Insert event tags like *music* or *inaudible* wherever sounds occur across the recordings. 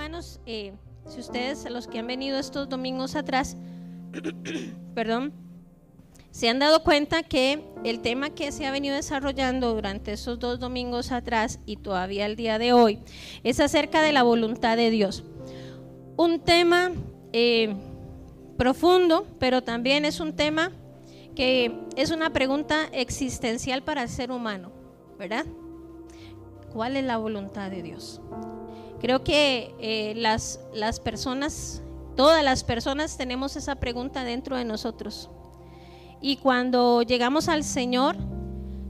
hermanos, eh, si ustedes, los que han venido estos domingos atrás, *coughs* perdón, se han dado cuenta que el tema que se ha venido desarrollando durante esos dos domingos atrás y todavía el día de hoy es acerca de la voluntad de Dios. Un tema eh, profundo, pero también es un tema que es una pregunta existencial para el ser humano, ¿verdad? ¿Cuál es la voluntad de Dios? Creo que eh, las, las personas, todas las personas tenemos esa pregunta dentro de nosotros. Y cuando llegamos al Señor,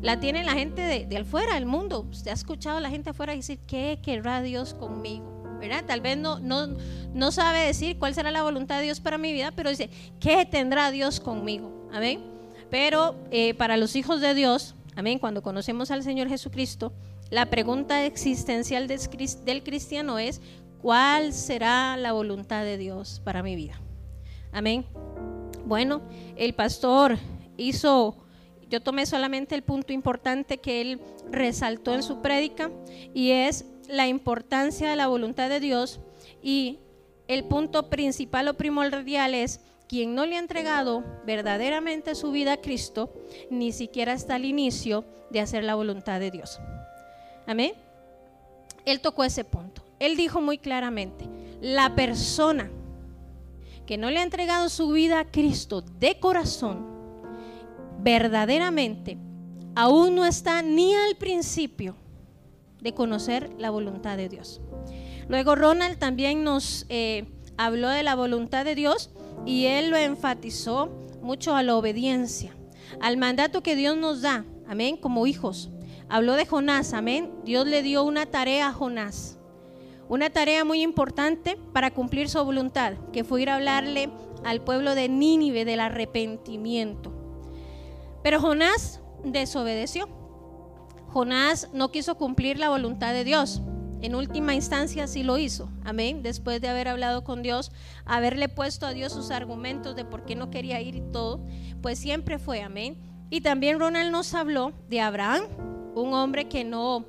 la tiene la gente de, de afuera, del mundo. Usted ha escuchado a la gente afuera decir, ¿qué querrá Dios conmigo? ¿verdad? Tal vez no, no, no sabe decir cuál será la voluntad de Dios para mi vida, pero dice, ¿qué tendrá Dios conmigo? Amén. Pero eh, para los hijos de Dios, amén, cuando conocemos al Señor Jesucristo, la pregunta existencial del cristiano es, ¿cuál será la voluntad de Dios para mi vida? Amén. Bueno, el pastor hizo, yo tomé solamente el punto importante que él resaltó en su prédica y es la importancia de la voluntad de Dios y el punto principal o primordial es quien no le ha entregado verdaderamente su vida a Cristo, ni siquiera está al inicio de hacer la voluntad de Dios. Amén. Él tocó ese punto. Él dijo muy claramente, la persona que no le ha entregado su vida a Cristo de corazón, verdaderamente, aún no está ni al principio de conocer la voluntad de Dios. Luego Ronald también nos eh, habló de la voluntad de Dios y él lo enfatizó mucho a la obediencia, al mandato que Dios nos da, amén, como hijos. Habló de Jonás, amén. Dios le dio una tarea a Jonás, una tarea muy importante para cumplir su voluntad, que fue ir a hablarle al pueblo de Nínive del arrepentimiento. Pero Jonás desobedeció. Jonás no quiso cumplir la voluntad de Dios. En última instancia sí lo hizo, amén. Después de haber hablado con Dios, haberle puesto a Dios sus argumentos de por qué no quería ir y todo, pues siempre fue, amén. Y también Ronald nos habló de Abraham, un hombre que no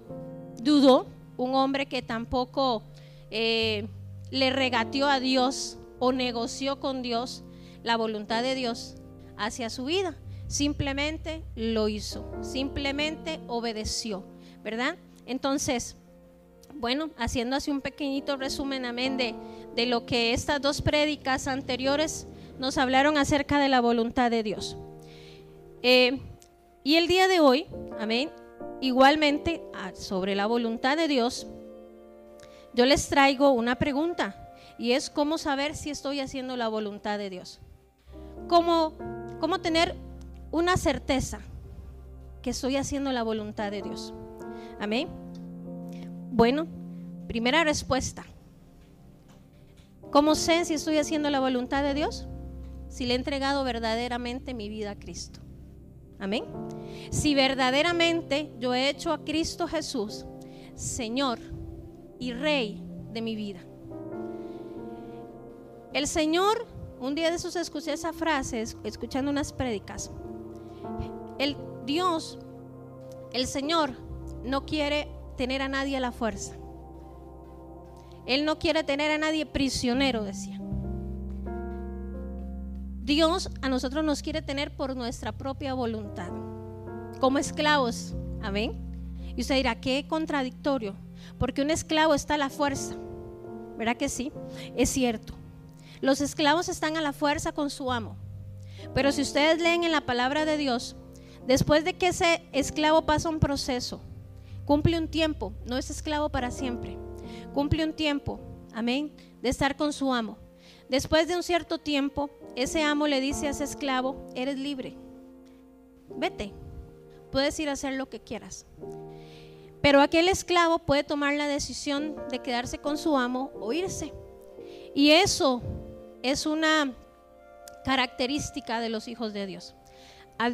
dudó, un hombre que tampoco eh, le regateó a Dios o negoció con Dios la voluntad de Dios hacia su vida. Simplemente lo hizo, simplemente obedeció, ¿verdad? Entonces, bueno, haciendo así un pequeñito resumen, amén, de, de lo que estas dos prédicas anteriores nos hablaron acerca de la voluntad de Dios. Eh, y el día de hoy, amén, igualmente ah, sobre la voluntad de Dios, yo les traigo una pregunta y es cómo saber si estoy haciendo la voluntad de Dios. ¿Cómo, cómo tener una certeza que estoy haciendo la voluntad de Dios. Amén. Bueno, primera respuesta. ¿Cómo sé si estoy haciendo la voluntad de Dios? Si le he entregado verdaderamente mi vida a Cristo. Amén. Si verdaderamente yo he hecho a Cristo Jesús Señor y Rey de mi vida. El Señor, un día de esos escuché esa frase, escuchando unas prédicas. El Dios, el Señor, no quiere tener a nadie a la fuerza. Él no quiere tener a nadie prisionero, decía. Dios a nosotros nos quiere tener por nuestra propia voluntad, como esclavos. Amén. Y usted dirá, qué contradictorio, porque un esclavo está a la fuerza. ¿Verdad que sí? Es cierto. Los esclavos están a la fuerza con su amo. Pero si ustedes leen en la palabra de Dios, Después de que ese esclavo pasa un proceso, cumple un tiempo, no es esclavo para siempre, cumple un tiempo, amén, de estar con su amo. Después de un cierto tiempo, ese amo le dice a ese esclavo, eres libre, vete, puedes ir a hacer lo que quieras. Pero aquel esclavo puede tomar la decisión de quedarse con su amo o irse. Y eso es una característica de los hijos de Dios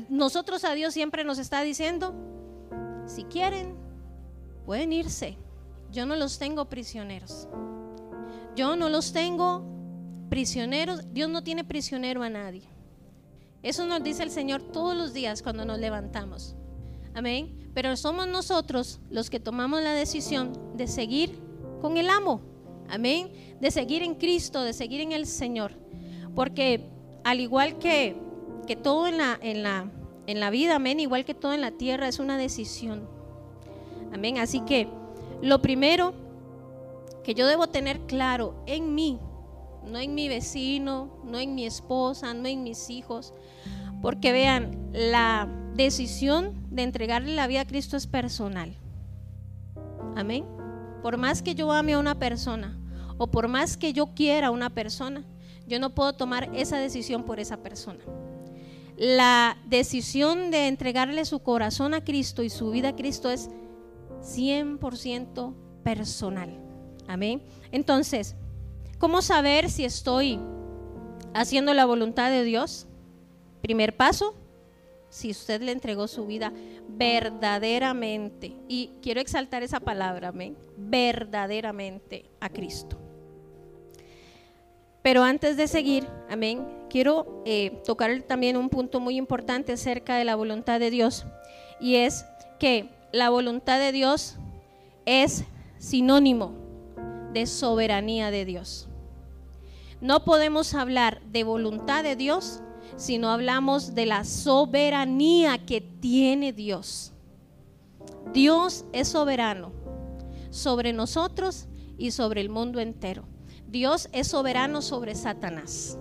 nosotros a Dios siempre nos está diciendo, si quieren, pueden irse. Yo no los tengo prisioneros. Yo no los tengo prisioneros. Dios no tiene prisionero a nadie. Eso nos dice el Señor todos los días cuando nos levantamos. Amén. Pero somos nosotros los que tomamos la decisión de seguir con el amo. Amén. De seguir en Cristo, de seguir en el Señor. Porque al igual que, que todo en la, en, la, en la vida, amén, igual que todo en la tierra, es una decisión. Amén. Así que lo primero que yo debo tener claro en mí, no en mi vecino, no en mi esposa, no en mis hijos, porque vean, la decisión de entregarle la vida a Cristo es personal. Amén. Por más que yo ame a una persona o por más que yo quiera a una persona, yo no puedo tomar esa decisión por esa persona. La decisión de entregarle su corazón a Cristo y su vida a Cristo es 100% personal. Amén. Entonces, ¿cómo saber si estoy haciendo la voluntad de Dios? Primer paso, si usted le entregó su vida verdaderamente, y quiero exaltar esa palabra, amén, verdaderamente a Cristo. Pero antes de seguir, amén, quiero eh, tocar también un punto muy importante acerca de la voluntad de Dios, y es que la voluntad de Dios es sinónimo de soberanía de Dios. No podemos hablar de voluntad de Dios si no hablamos de la soberanía que tiene Dios. Dios es soberano sobre nosotros y sobre el mundo entero. Dios es soberano sobre Satanás.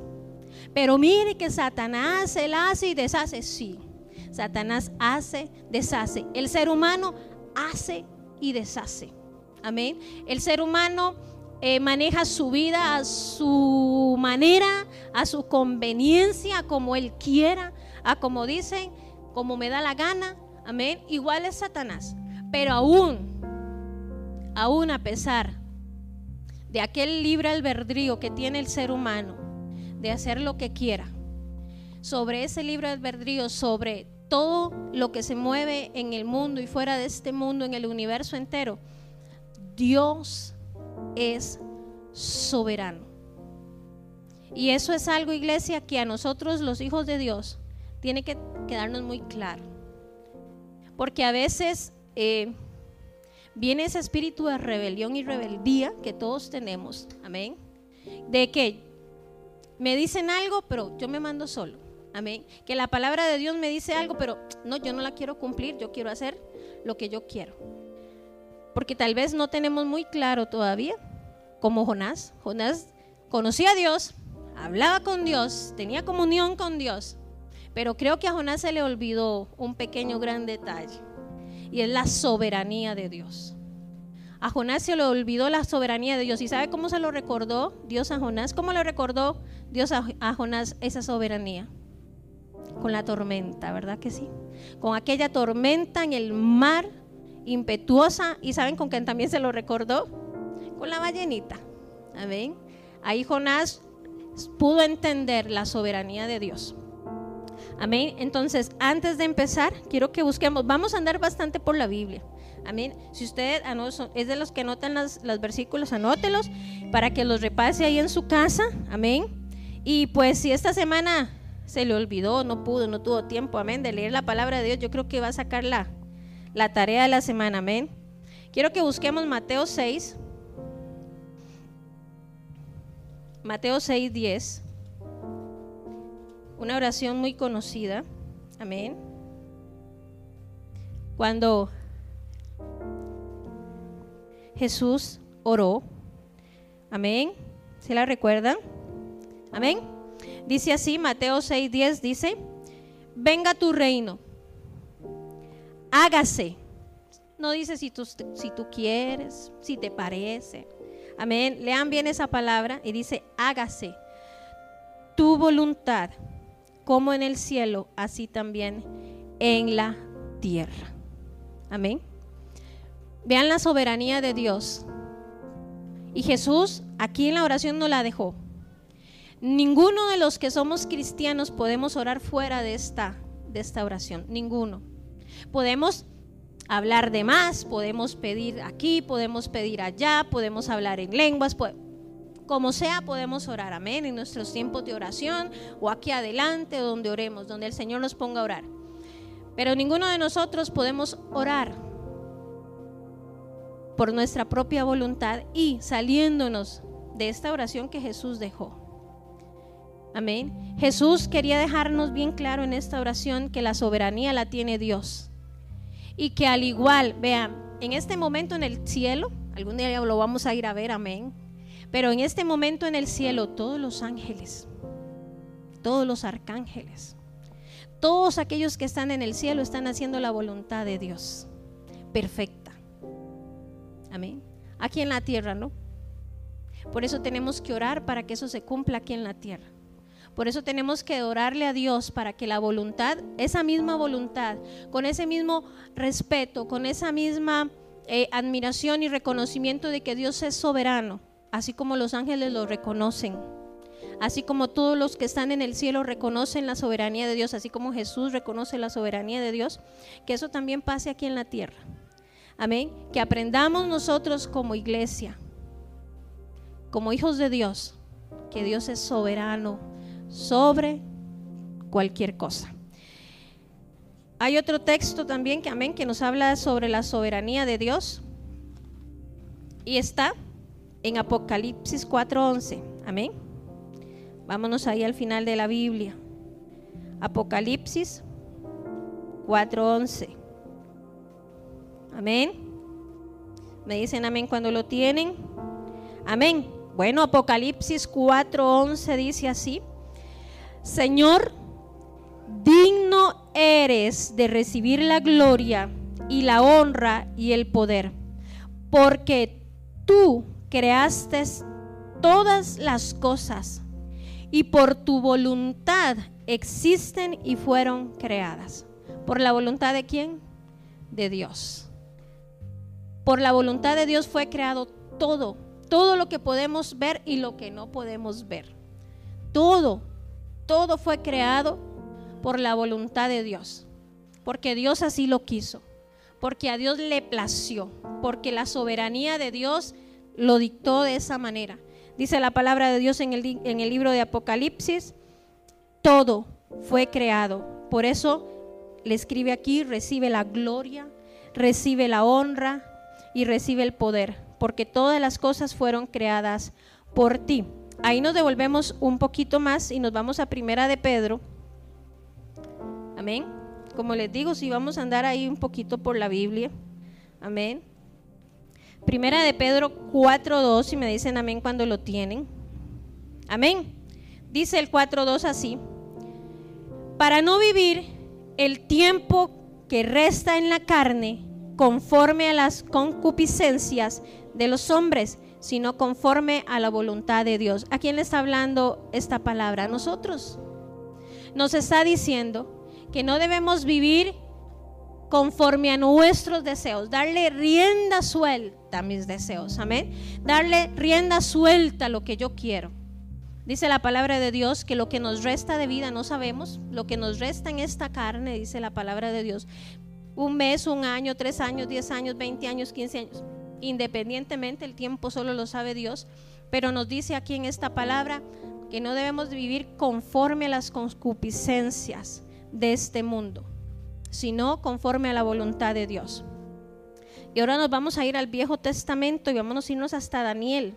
Pero mire que Satanás, él hace y deshace, sí. Satanás hace, deshace. El ser humano hace y deshace. Amén. El ser humano eh, maneja su vida a su manera, a su conveniencia, como él quiera, a como dicen, como me da la gana. Amén. Igual es Satanás. Pero aún, aún a pesar de aquel libre albedrío que tiene el ser humano, de hacer lo que quiera, sobre ese libre albedrío, sobre todo lo que se mueve en el mundo y fuera de este mundo, en el universo entero, Dios es soberano. Y eso es algo, iglesia, que a nosotros los hijos de Dios tiene que quedarnos muy claro. Porque a veces eh, viene ese espíritu de rebelión y rebeldía que todos tenemos. Amén. De que me dicen algo, pero yo me mando solo. Amén. Que la palabra de Dios me dice algo, pero no, yo no la quiero cumplir, yo quiero hacer lo que yo quiero. Porque tal vez no tenemos muy claro todavía, como Jonás. Jonás conocía a Dios, hablaba con Dios, tenía comunión con Dios, pero creo que a Jonás se le olvidó un pequeño gran detalle, y es la soberanía de Dios. A Jonás se le olvidó la soberanía de Dios. ¿Y sabe cómo se lo recordó Dios a Jonás? ¿Cómo le recordó Dios a, a Jonás esa soberanía? con la tormenta, ¿verdad que sí? Con aquella tormenta en el mar impetuosa y saben con quién también se lo recordó? Con la ballenita. Amén. Ahí Jonás pudo entender la soberanía de Dios. Amén. Entonces, antes de empezar, quiero que busquemos, vamos a andar bastante por la Biblia. Amén. Si usted es de los que anotan los versículos, anótelos para que los repase ahí en su casa. Amén. Y pues si esta semana se le olvidó, no pudo, no tuvo tiempo, amén, de leer la palabra de Dios, yo creo que va a sacar la, la tarea de la semana, amén. Quiero que busquemos Mateo 6. Mateo 6, 10. Una oración muy conocida. Amén. Cuando Jesús oró. Amén. ¿Se la recuerdan? Amén. Dice así, Mateo 6:10 dice, venga tu reino, hágase. No dice si tú, si tú quieres, si te parece. Amén. Lean bien esa palabra y dice, hágase tu voluntad, como en el cielo, así también en la tierra. Amén. Vean la soberanía de Dios. Y Jesús aquí en la oración no la dejó. Ninguno de los que somos cristianos podemos orar fuera de esta, de esta oración. Ninguno. Podemos hablar de más, podemos pedir aquí, podemos pedir allá, podemos hablar en lenguas, como sea podemos orar, amén, en nuestros tiempos de oración o aquí adelante donde oremos, donde el Señor nos ponga a orar. Pero ninguno de nosotros podemos orar por nuestra propia voluntad y saliéndonos de esta oración que Jesús dejó. Amén. Jesús quería dejarnos bien claro en esta oración que la soberanía la tiene Dios. Y que al igual, vean, en este momento en el cielo, algún día lo vamos a ir a ver, amén. Pero en este momento en el cielo, todos los ángeles, todos los arcángeles, todos aquellos que están en el cielo están haciendo la voluntad de Dios. Perfecta. Amén. Aquí en la tierra, ¿no? Por eso tenemos que orar para que eso se cumpla aquí en la tierra. Por eso tenemos que orarle a Dios para que la voluntad, esa misma voluntad, con ese mismo respeto, con esa misma eh, admiración y reconocimiento de que Dios es soberano, así como los ángeles lo reconocen, así como todos los que están en el cielo reconocen la soberanía de Dios, así como Jesús reconoce la soberanía de Dios, que eso también pase aquí en la tierra. Amén. Que aprendamos nosotros como iglesia, como hijos de Dios, que Dios es soberano sobre cualquier cosa. Hay otro texto también que amén que nos habla sobre la soberanía de Dios y está en Apocalipsis 4:11. Amén. Vámonos ahí al final de la Biblia. Apocalipsis 4:11. Amén. Me dicen amén cuando lo tienen. Amén. Bueno, Apocalipsis 4:11 dice así. Señor, digno eres de recibir la gloria y la honra y el poder, porque tú creaste todas las cosas y por tu voluntad existen y fueron creadas. ¿Por la voluntad de quién? De Dios. Por la voluntad de Dios fue creado todo, todo lo que podemos ver y lo que no podemos ver. Todo, todo fue creado por la voluntad de Dios, porque Dios así lo quiso, porque a Dios le plació, porque la soberanía de Dios lo dictó de esa manera. Dice la palabra de Dios en el, en el libro de Apocalipsis, todo fue creado. Por eso le escribe aquí, recibe la gloria, recibe la honra y recibe el poder, porque todas las cosas fueron creadas por ti. Ahí nos devolvemos un poquito más y nos vamos a Primera de Pedro. Amén. Como les digo, si vamos a andar ahí un poquito por la Biblia. Amén. Primera de Pedro 4.2, y me dicen amén cuando lo tienen. Amén. Dice el 4.2 así. Para no vivir el tiempo que resta en la carne conforme a las concupiscencias de los hombres, sino conforme a la voluntad de Dios. ¿A quién le está hablando esta palabra? A nosotros. Nos está diciendo que no debemos vivir conforme a nuestros deseos, darle rienda suelta a mis deseos, amén. Darle rienda suelta a lo que yo quiero. Dice la palabra de Dios que lo que nos resta de vida no sabemos, lo que nos resta en esta carne, dice la palabra de Dios, un mes, un año, tres años, diez años, veinte años, quince años independientemente, el tiempo solo lo sabe Dios, pero nos dice aquí en esta palabra que no debemos vivir conforme a las concupiscencias de este mundo, sino conforme a la voluntad de Dios. Y ahora nos vamos a ir al Viejo Testamento y vamos irnos hasta Daniel,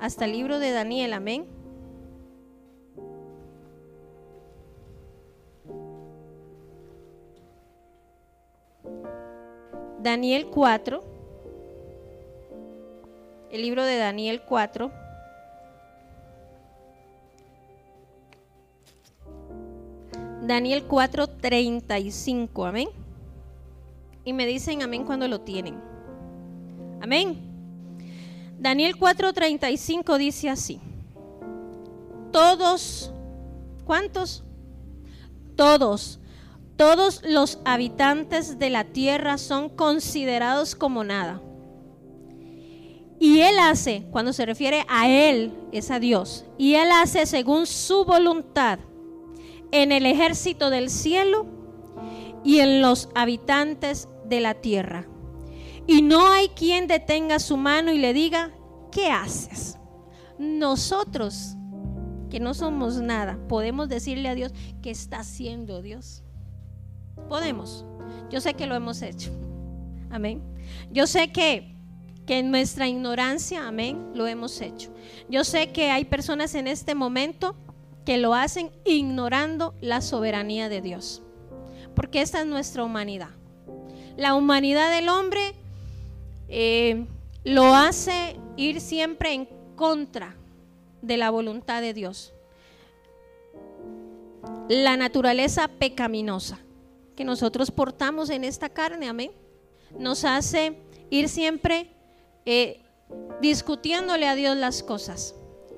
hasta el libro de Daniel, amén. Daniel 4 el libro de Daniel 4. Daniel 4, 35, amén. Y me dicen amén cuando lo tienen. Amén. Daniel 4, 35 dice así. Todos, ¿cuántos? Todos, todos los habitantes de la tierra son considerados como nada y Él hace, cuando se refiere a Él, es a Dios. Y Él hace según su voluntad en el ejército del cielo y en los habitantes de la tierra. Y no hay quien detenga su mano y le diga, ¿qué haces? Nosotros, que no somos nada, podemos decirle a Dios, ¿qué está haciendo Dios? Podemos. Yo sé que lo hemos hecho. Amén. Yo sé que que en nuestra ignorancia, amén, lo hemos hecho. Yo sé que hay personas en este momento que lo hacen ignorando la soberanía de Dios, porque esta es nuestra humanidad. La humanidad del hombre eh, lo hace ir siempre en contra de la voluntad de Dios. La naturaleza pecaminosa que nosotros portamos en esta carne, amén, nos hace ir siempre eh, discutiéndole a Dios las cosas.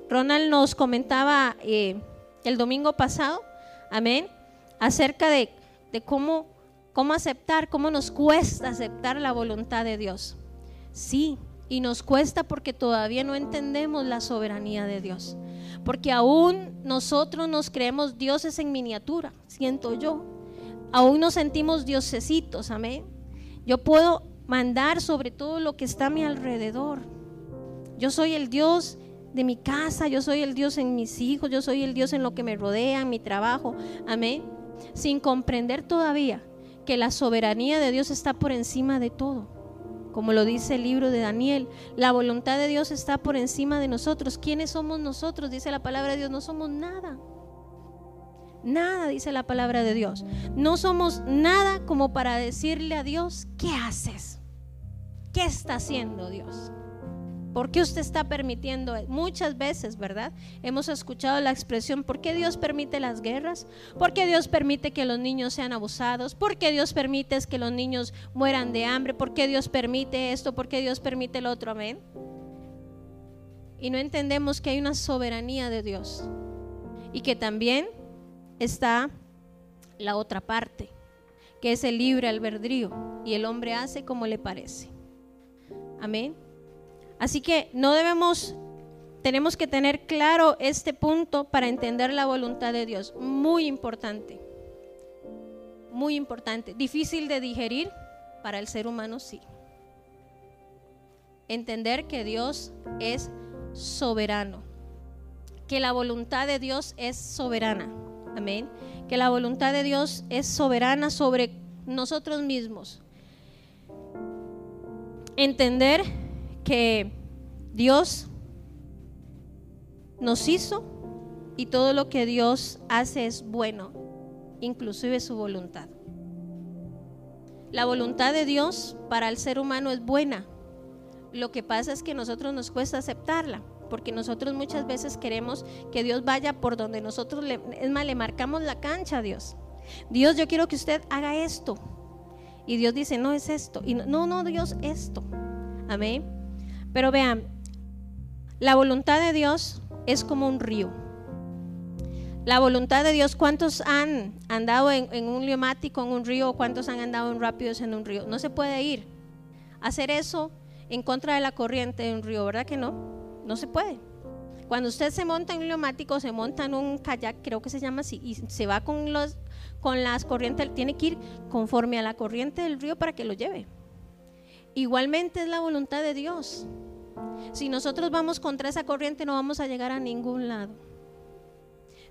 Ronald nos comentaba eh, el domingo pasado, amén, acerca de, de cómo, cómo aceptar, cómo nos cuesta aceptar la voluntad de Dios. Sí, y nos cuesta porque todavía no entendemos la soberanía de Dios. Porque aún nosotros nos creemos dioses en miniatura, siento yo. Aún nos sentimos diosesitos, amén. Yo puedo mandar sobre todo lo que está a mi alrededor. Yo soy el Dios de mi casa, yo soy el Dios en mis hijos, yo soy el Dios en lo que me rodea, en mi trabajo. Amén. Sin comprender todavía que la soberanía de Dios está por encima de todo. Como lo dice el libro de Daniel, la voluntad de Dios está por encima de nosotros. ¿Quiénes somos nosotros? Dice la palabra de Dios, no somos nada. Nada, dice la palabra de Dios. No somos nada como para decirle a Dios, ¿qué haces? ¿Qué está haciendo Dios? ¿Por qué usted está permitiendo? Muchas veces, ¿verdad? Hemos escuchado la expresión, ¿por qué Dios permite las guerras? ¿Por qué Dios permite que los niños sean abusados? ¿Por qué Dios permite que los niños mueran de hambre? ¿Por qué Dios permite esto? ¿Por qué Dios permite el otro? Amén. Y no entendemos que hay una soberanía de Dios y que también está la otra parte, que es el libre albedrío y el hombre hace como le parece. Amén. Así que no debemos, tenemos que tener claro este punto para entender la voluntad de Dios. Muy importante. Muy importante. Difícil de digerir para el ser humano, sí. Entender que Dios es soberano. Que la voluntad de Dios es soberana. Amén. Que la voluntad de Dios es soberana sobre nosotros mismos. Entender que Dios nos hizo y todo lo que Dios hace es bueno, inclusive su voluntad. La voluntad de Dios para el ser humano es buena. Lo que pasa es que a nosotros nos cuesta aceptarla, porque nosotros muchas veces queremos que Dios vaya por donde nosotros, le, le marcamos la cancha a Dios. Dios, yo quiero que usted haga esto. Y Dios dice, no es esto. Y no, no, Dios, esto. Amén. Pero vean, la voluntad de Dios es como un río. La voluntad de Dios, ¿cuántos han andado en, un liomático, en un río? ¿Cuántos han andado en rápidos en un río? No se puede ir. Hacer eso en contra de la corriente de un río, ¿verdad que no? No se puede. Cuando usted se monta en un liomático, se monta en un kayak, creo que se llama así, y se va con, los, con las corrientes, tiene que ir conforme a la corriente del río para que lo lleve. Igualmente es la voluntad de Dios. Si nosotros vamos contra esa corriente no vamos a llegar a ningún lado.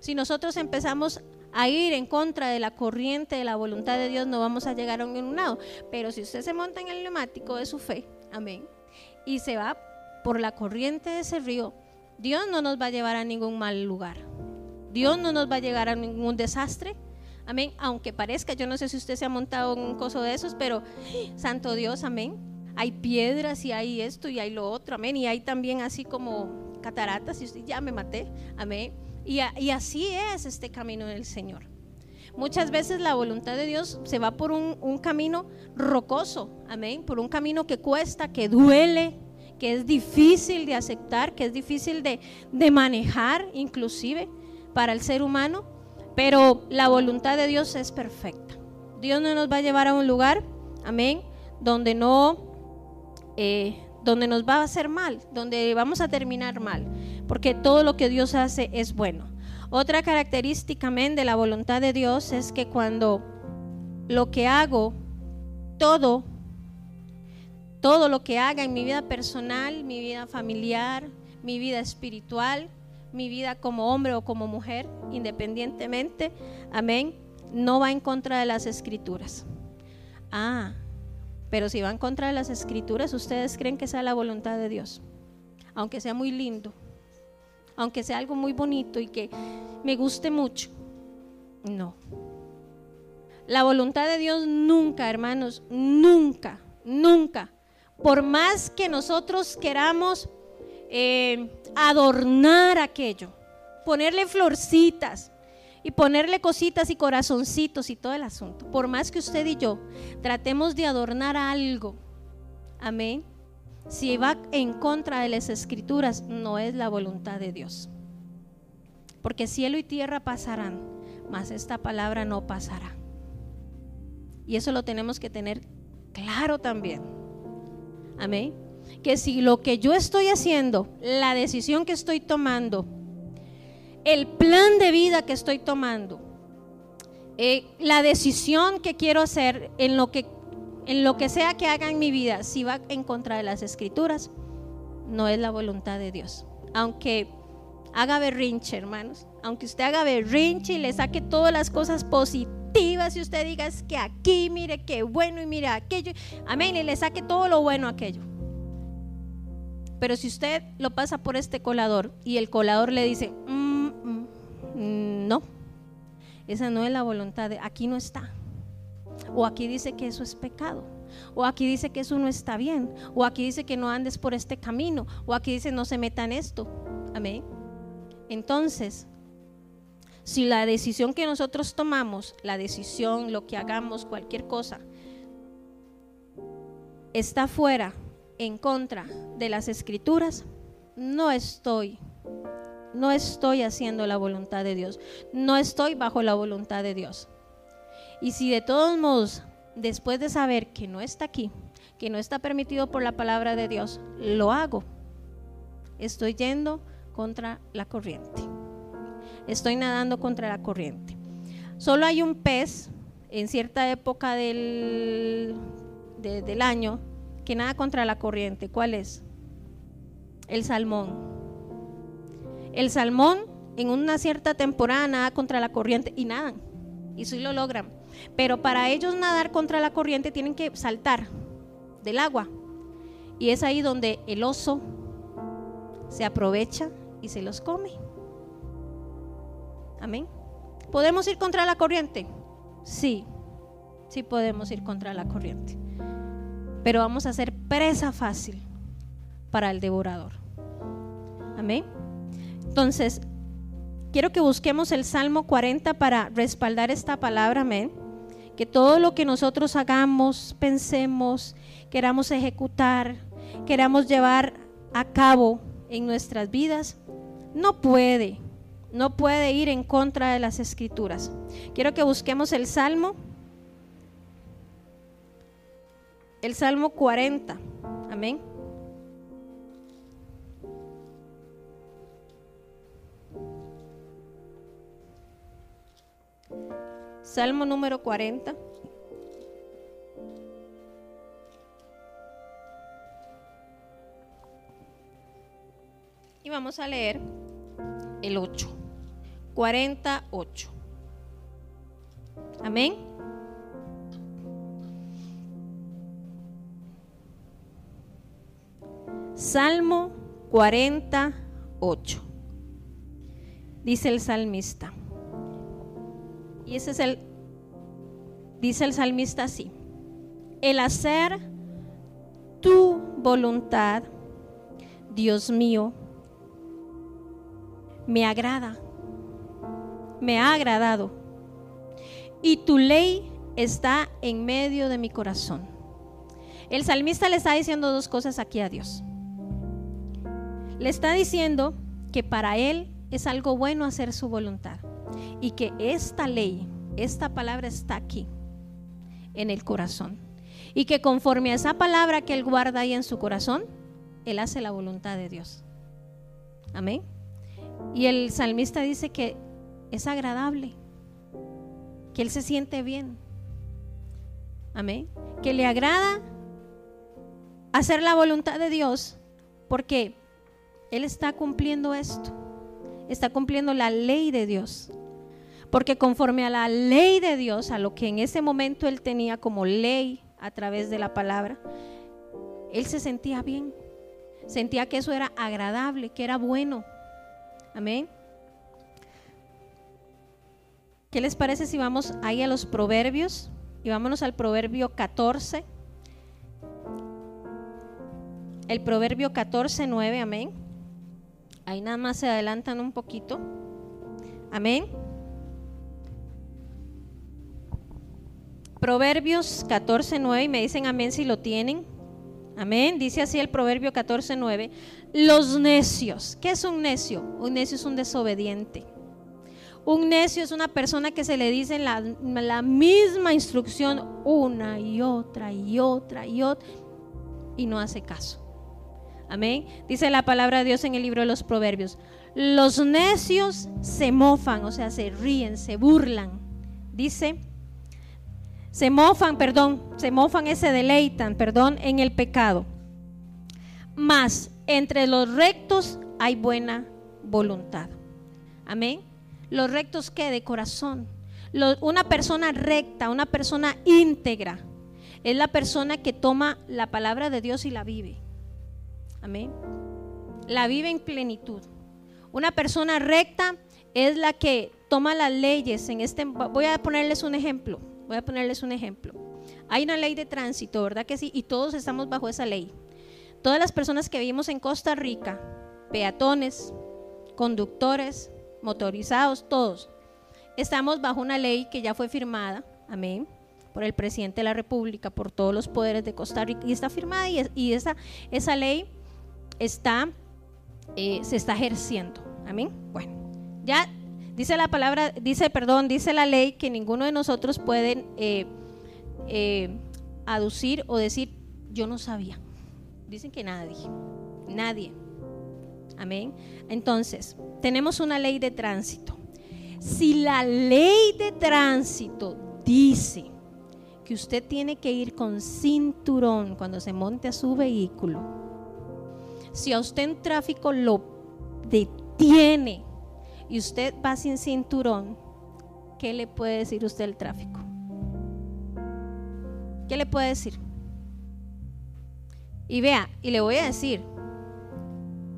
Si nosotros empezamos a ir en contra de la corriente de la voluntad de Dios no vamos a llegar a ningún lado. Pero si usted se monta en el neumático de su fe, amén, y se va por la corriente de ese río, Dios no nos va a llevar a ningún mal lugar. Dios no nos va a llegar a ningún desastre. Amén. Aunque parezca, yo no sé si usted se ha montado en un coso de esos, pero *gasps* santo Dios, amén hay piedras y hay esto y hay lo otro, amén. Y hay también así como cataratas y ya me maté, amén. Y, así es este camino del Señor. Muchas veces la voluntad de Dios se va por un, camino rocoso, amén, por un camino que cuesta, que duele, que es difícil de aceptar, que es difícil de, de manejar inclusive para el ser humano, pero la voluntad de Dios es perfecta. Dios no nos va a llevar a un lugar, amén, donde no eh, donde nos va a hacer mal, donde vamos a terminar mal, porque todo lo que Dios hace es bueno. Otra característica de la voluntad de Dios es que cuando lo que hago, todo, todo lo que haga en mi vida personal, mi vida familiar, mi vida espiritual, mi vida como hombre o como mujer, independientemente, amén, no va en contra de las escrituras. Ah, Pero si van contra las escrituras, ustedes creen que sea la voluntad de Dios, aunque sea muy lindo, aunque sea algo muy bonito y que me guste mucho. No. La voluntad de Dios nunca, hermanos, nunca, nunca, por más que nosotros queramos eh, adornar aquello, ponerle florcitas y ponerle cositas y corazoncitos y todo el asunto, por más que usted y yo tratemos de adornar algo, amén, si va en contra de las escrituras, no es la voluntad de Dios. Porque cielo y tierra pasarán, mas esta palabra no pasará. Y eso lo tenemos que tener claro también. Amén. Que si lo que yo estoy haciendo, la decisión que estoy tomando, el plan de vida que estoy tomando, eh, la decisión que quiero hacer en lo que, en lo que sea que haga en mi vida, si va en contra de las escrituras, no es la voluntad de Dios. Aunque haga berrinche, hermanos, aunque usted haga berrinche y le saque todas las cosas positivas, si usted diga es que aquí, mire qué bueno y mire aquello, amén, y le saque todo lo bueno a aquello. Pero si usted lo pasa por este colador y el colador le dice, mm, mm, no, esa no es la voluntad, de, aquí no está. O aquí dice que eso es pecado. O aquí dice que eso no está bien. O aquí dice que no andes por este camino. O aquí dice no se metan esto. Amén. Entonces, si la decisión que nosotros tomamos, la decisión, lo que hagamos, cualquier cosa, está fuera, en contra de las escrituras, no estoy, no estoy haciendo la voluntad de Dios, no estoy bajo la voluntad de Dios. Y si de todos modos, después de saber que no está aquí, que no está permitido por la palabra de Dios, lo hago, estoy yendo contra la corriente estoy nadando contra la corriente. Solo hay un pez en cierta época del, del año que nada contra la corriente. ¿Cuál es? El salmón. El salmón en una cierta temporada nada contra la corriente y nadan. Y sí lo logran. Pero para ellos nadar contra la corriente tienen que saltar del agua. Y es ahí donde el oso se aprovecha y se los come. Amén. ¿Podemos ir contra la corriente? Sí, sí podemos ir contra la corriente. Pero vamos a ser presa fácil para el devorador. Amén. Entonces, quiero que busquemos el Salmo 40 para respaldar esta palabra, amén. Que todo lo que nosotros hagamos, pensemos, queramos ejecutar, queramos llevar a cabo en nuestras vidas, no puede no puede ir en contra de las escrituras. Quiero que busquemos el Salmo, el Salmo 40. Amén. Salmo número 40. Y vamos a leer el 8. 48. Amén. Salmo 48. Dice el salmista. Y ese es el, dice el salmista así. El hacer tu voluntad, Dios mío, me agrada me ha agradado y tu ley está en medio de mi corazón. El salmista le está diciendo dos cosas aquí a Dios. Le está diciendo que para él es algo bueno hacer su voluntad y que esta ley, esta palabra está aquí, en el corazón. Y que conforme a esa palabra que él guarda ahí en su corazón, él hace la voluntad de Dios. Amén. Y el salmista dice que es agradable, que Él se siente bien. Amén. Que le agrada hacer la voluntad de Dios porque Él está cumpliendo esto, está cumpliendo la ley de Dios. Porque conforme a la ley de Dios, a lo que en ese momento Él tenía como ley a través de la palabra, él se sentía bien, sentía que eso era agradable, que era bueno. Amén. ¿Qué les parece si vamos ahí a los proverbios? Y vámonos al proverbio 14. El proverbio 14, 9, amén. Ahí nada más se adelantan un poquito. Amén. Proverbios 14, 9, y me dicen amén si lo tienen. Amén. Dice así el Proverbio 14, 9. Los necios. ¿Qué es un necio? Un necio es un desobediente. Un necio es una persona que se le dice la, la misma instrucción una y otra y otra y otra y no hace caso. Amén. Dice la palabra de Dios en el libro de los Proverbios. Los necios se mofan, o sea, se ríen, se burlan. Dice, se mofan, perdón, se mofan y se deleitan, perdón, en el pecado. Mas entre los rectos hay buena voluntad. Amén. Los rectos que de corazón. una persona recta, una persona íntegra, es la persona que toma la palabra de Dios y la vive. Amén. La vive en plenitud. Una persona recta es la que toma las leyes en este voy a ponerles un ejemplo. Voy a ponerles un ejemplo. Hay una ley de tránsito, ¿verdad que sí? Y todos estamos bajo esa ley. Todas las personas que vivimos en Costa Rica, peatones, conductores, motorizados, todos, estamos bajo una ley que ya fue firmada, amén, por el presidente de la República, por todos los poderes de Costa Rica, y está firmada y, esa, esa ley está, eh, se está ejerciendo, amén. Bueno, ya dice la palabra, dice, perdón, dice la ley que ninguno de nosotros puede eh, eh, aducir o decir, yo no sabía. Dicen que nadie, nadie. Amén. Entonces, tenemos una ley de tránsito. Si la ley de tránsito dice que usted tiene que ir con cinturón cuando se monte a su vehículo, si a usted en tráfico lo detiene y usted va sin cinturón, ¿qué le puede decir usted el tráfico? ¿Qué le puede decir? Y vea, y le voy a decir,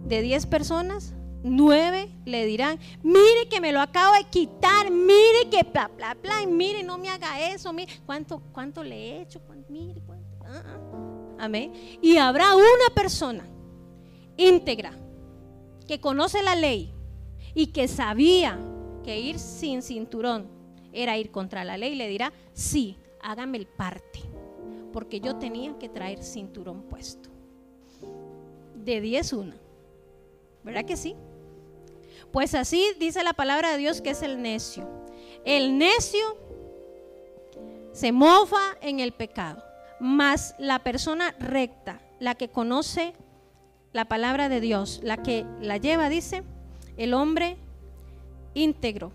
de 10 personas, 9 le dirán, mire que me lo acabo de quitar, mire que bla, bla, bla, mire, no me haga eso, mire, ¿cuánto, cuánto le he hecho? mire, cuánto. Ah, ah. Amén. Y habrá una persona íntegra que conoce la ley y que sabía que ir sin cinturón era ir contra la ley, le dirá, sí, hágame el parte porque yo tenía que traer cinturón puesto. De 10 una. ¿Verdad que sí? Pues así dice la palabra de Dios que es el necio. El necio se mofa en el pecado, mas la persona recta, la que conoce la palabra de Dios, la que la lleva, dice, el hombre íntegro.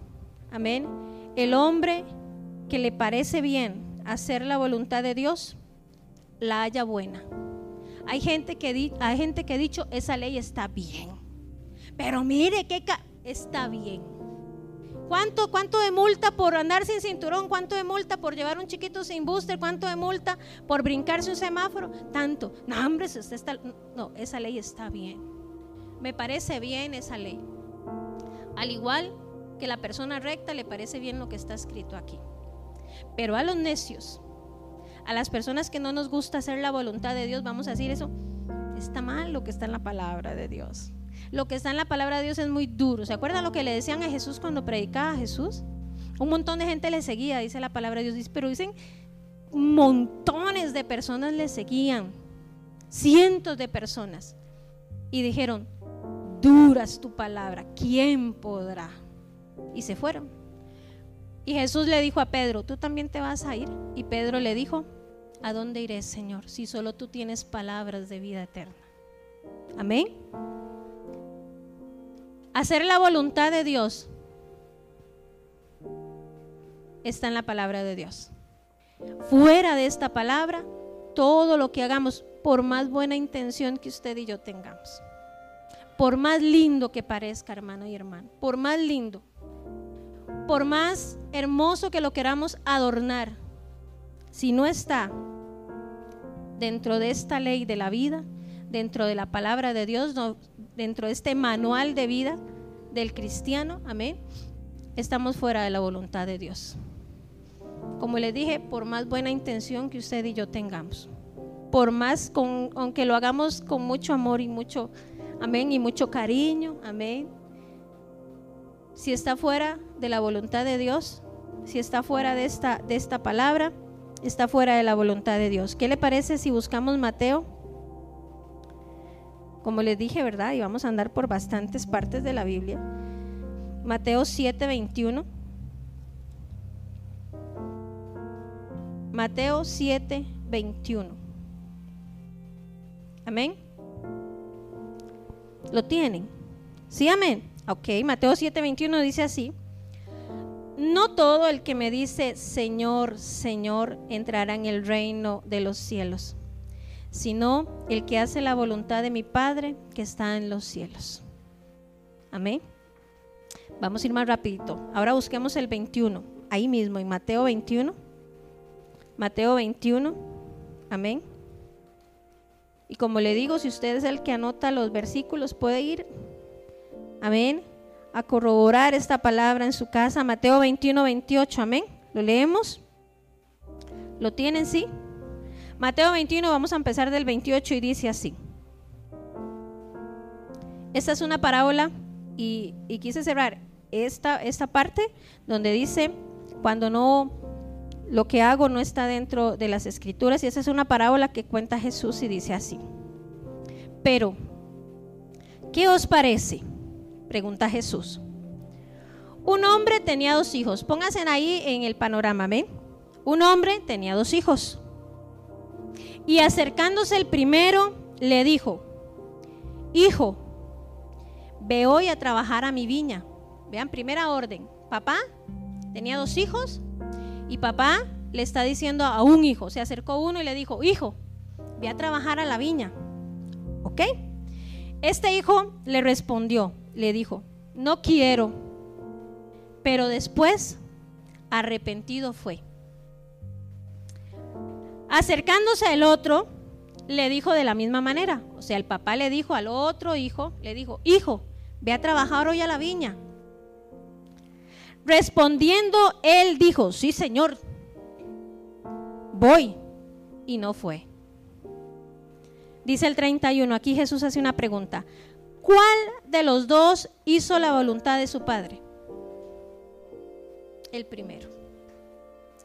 Amén. El hombre que le parece bien hacer la voluntad de Dios, la haya buena. Hay gente que, hay gente que ha dicho, esa ley está bien. Pero mire que está bien. ¿Cuánto, ¿Cuánto de multa por andar sin cinturón? ¿Cuánto de multa por llevar un chiquito sin booster? ¿Cuánto de multa por brincarse un semáforo? Tanto. No, hombre, usted está, no, esa ley está bien. Me parece bien esa ley. Al igual que la persona recta le parece bien lo que está escrito aquí. Pero a los necios a las personas que no nos gusta hacer la voluntad de Dios, vamos a decir eso, está mal lo que está en la palabra de Dios. Lo que está en la palabra de Dios es muy duro. ¿Se acuerdan lo que le decían a Jesús cuando predicaba a Jesús? Un montón de gente le seguía, dice la palabra de Dios, pero dicen montones de personas le seguían, cientos de personas. Y dijeron, duras tu palabra, ¿quién podrá? Y se fueron. Y Jesús le dijo a Pedro, ¿tú también te vas a ir? Y Pedro le dijo, ¿a dónde iré, Señor, si solo tú tienes palabras de vida eterna? Amén. Hacer la voluntad de Dios está en la palabra de Dios. Fuera de esta palabra, todo lo que hagamos, por más buena intención que usted y yo tengamos, por más lindo que parezca, hermano y hermano, por más lindo, por más hermoso que lo queramos adornar, si no está dentro de esta ley de la vida, dentro de la palabra de Dios, dentro de este manual de vida del cristiano, amén, estamos fuera de la voluntad de Dios. Como les dije, por más buena intención que usted y yo tengamos, por más, con, aunque lo hagamos con mucho amor y mucho, amén, y mucho cariño, amén. Si está fuera de la voluntad de Dios, si está fuera de esta, de esta palabra, está fuera de la voluntad de Dios. ¿Qué le parece si buscamos Mateo? Como les dije, ¿verdad? Y vamos a andar por bastantes partes de la Biblia. Mateo 7, 21. Mateo 7, 21. Amén. ¿Lo tienen? Sí, amén. Ok, Mateo 7, 21 dice así. No todo el que me dice Señor, Señor entrará en el reino de los cielos, sino el que hace la voluntad de mi Padre que está en los cielos. Amén. Vamos a ir más rapidito. Ahora busquemos el 21, ahí mismo, en Mateo 21. Mateo 21. Amén. Y como le digo, si usted es el que anota los versículos, puede ir. Amén. A corroborar esta palabra en su casa. Mateo 21, 28. Amén. ¿Lo leemos? ¿Lo tienen? Sí. Mateo 21, vamos a empezar del 28 y dice así. Esta es una parábola y, quise cerrar esta, esta parte donde dice, cuando no, lo que hago no está dentro de las escrituras, y esa es una parábola que cuenta Jesús y dice así. Pero, ¿qué os parece? Pregunta Jesús. Un hombre tenía dos hijos. Pónganse ahí en el panorama, ¿ven? Un hombre tenía dos hijos. Y acercándose el primero, le dijo, hijo, ve hoy a trabajar a mi viña. Vean, primera orden. Papá tenía dos hijos y papá le está diciendo a un hijo, se acercó uno y le dijo, hijo, ve a trabajar a la viña. ¿Ok? Este hijo le respondió, le dijo, no quiero. Pero después, arrepentido fue. Acercándose el otro, le dijo de la misma manera. O sea, el papá le dijo al otro hijo, le dijo, hijo, ve a trabajar hoy a la viña. Respondiendo, él dijo, sí, Señor, voy. Y no fue. Dice el 31, aquí Jesús hace una pregunta. ¿Cuál de los dos hizo la voluntad de su Padre? El primero.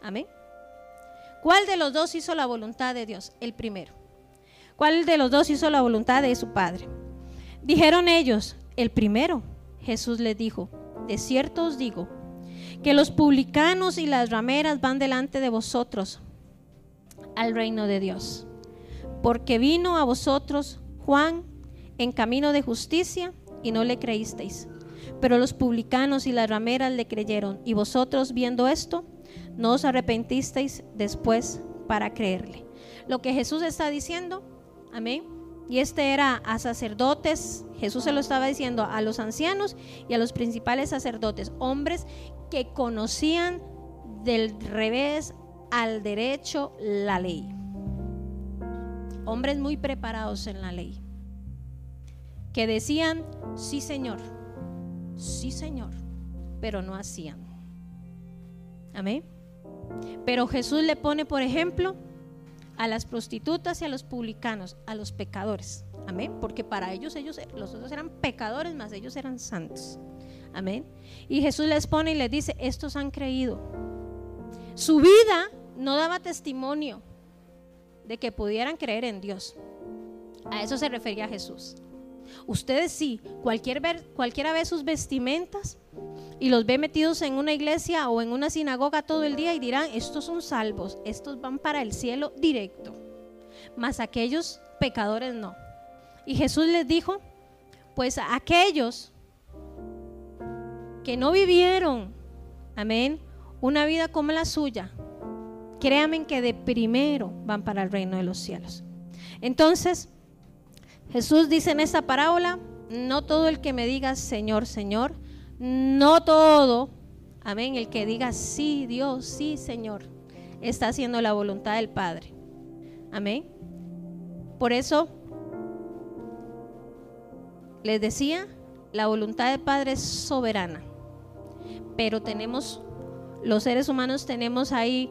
Amén. ¿Cuál de los dos hizo la voluntad de Dios? El primero. ¿Cuál de los dos hizo la voluntad de su Padre? Dijeron ellos, el primero. Jesús les dijo, de cierto os digo, que los publicanos y las rameras van delante de vosotros al reino de Dios. Porque vino a vosotros Juan en camino de justicia y no le creísteis. Pero los publicanos y las rameras le creyeron. Y vosotros viendo esto, no os arrepentisteis después para creerle. Lo que Jesús está diciendo, amén. Y este era a sacerdotes, Jesús se lo estaba diciendo a los ancianos y a los principales sacerdotes, hombres que conocían del revés al derecho la ley. Hombres muy preparados en la ley que decían, sí Señor, sí Señor, pero no hacían. Amén. Pero Jesús le pone, por ejemplo, a las prostitutas y a los publicanos, a los pecadores. Amén. Porque para ellos, ellos, los otros eran pecadores, más ellos eran santos. Amén. Y Jesús les pone y les dice, estos han creído. Su vida no daba testimonio de que pudieran creer en Dios. A eso se refería Jesús. Ustedes sí, cualquier cualquiera ve sus vestimentas y los ve metidos en una iglesia o en una sinagoga todo el día y dirán, estos son salvos, estos van para el cielo directo. Mas aquellos pecadores no. Y Jesús les dijo, pues aquellos que no vivieron, amén, una vida como la suya, créanme que de primero van para el reino de los cielos. Entonces, Jesús dice en esta parábola, no todo el que me diga Señor, Señor, no todo, amén, el que diga sí, Dios, sí, Señor, está haciendo la voluntad del Padre. Amén. Por eso les decía, la voluntad del Padre es soberana, pero tenemos, los seres humanos tenemos ahí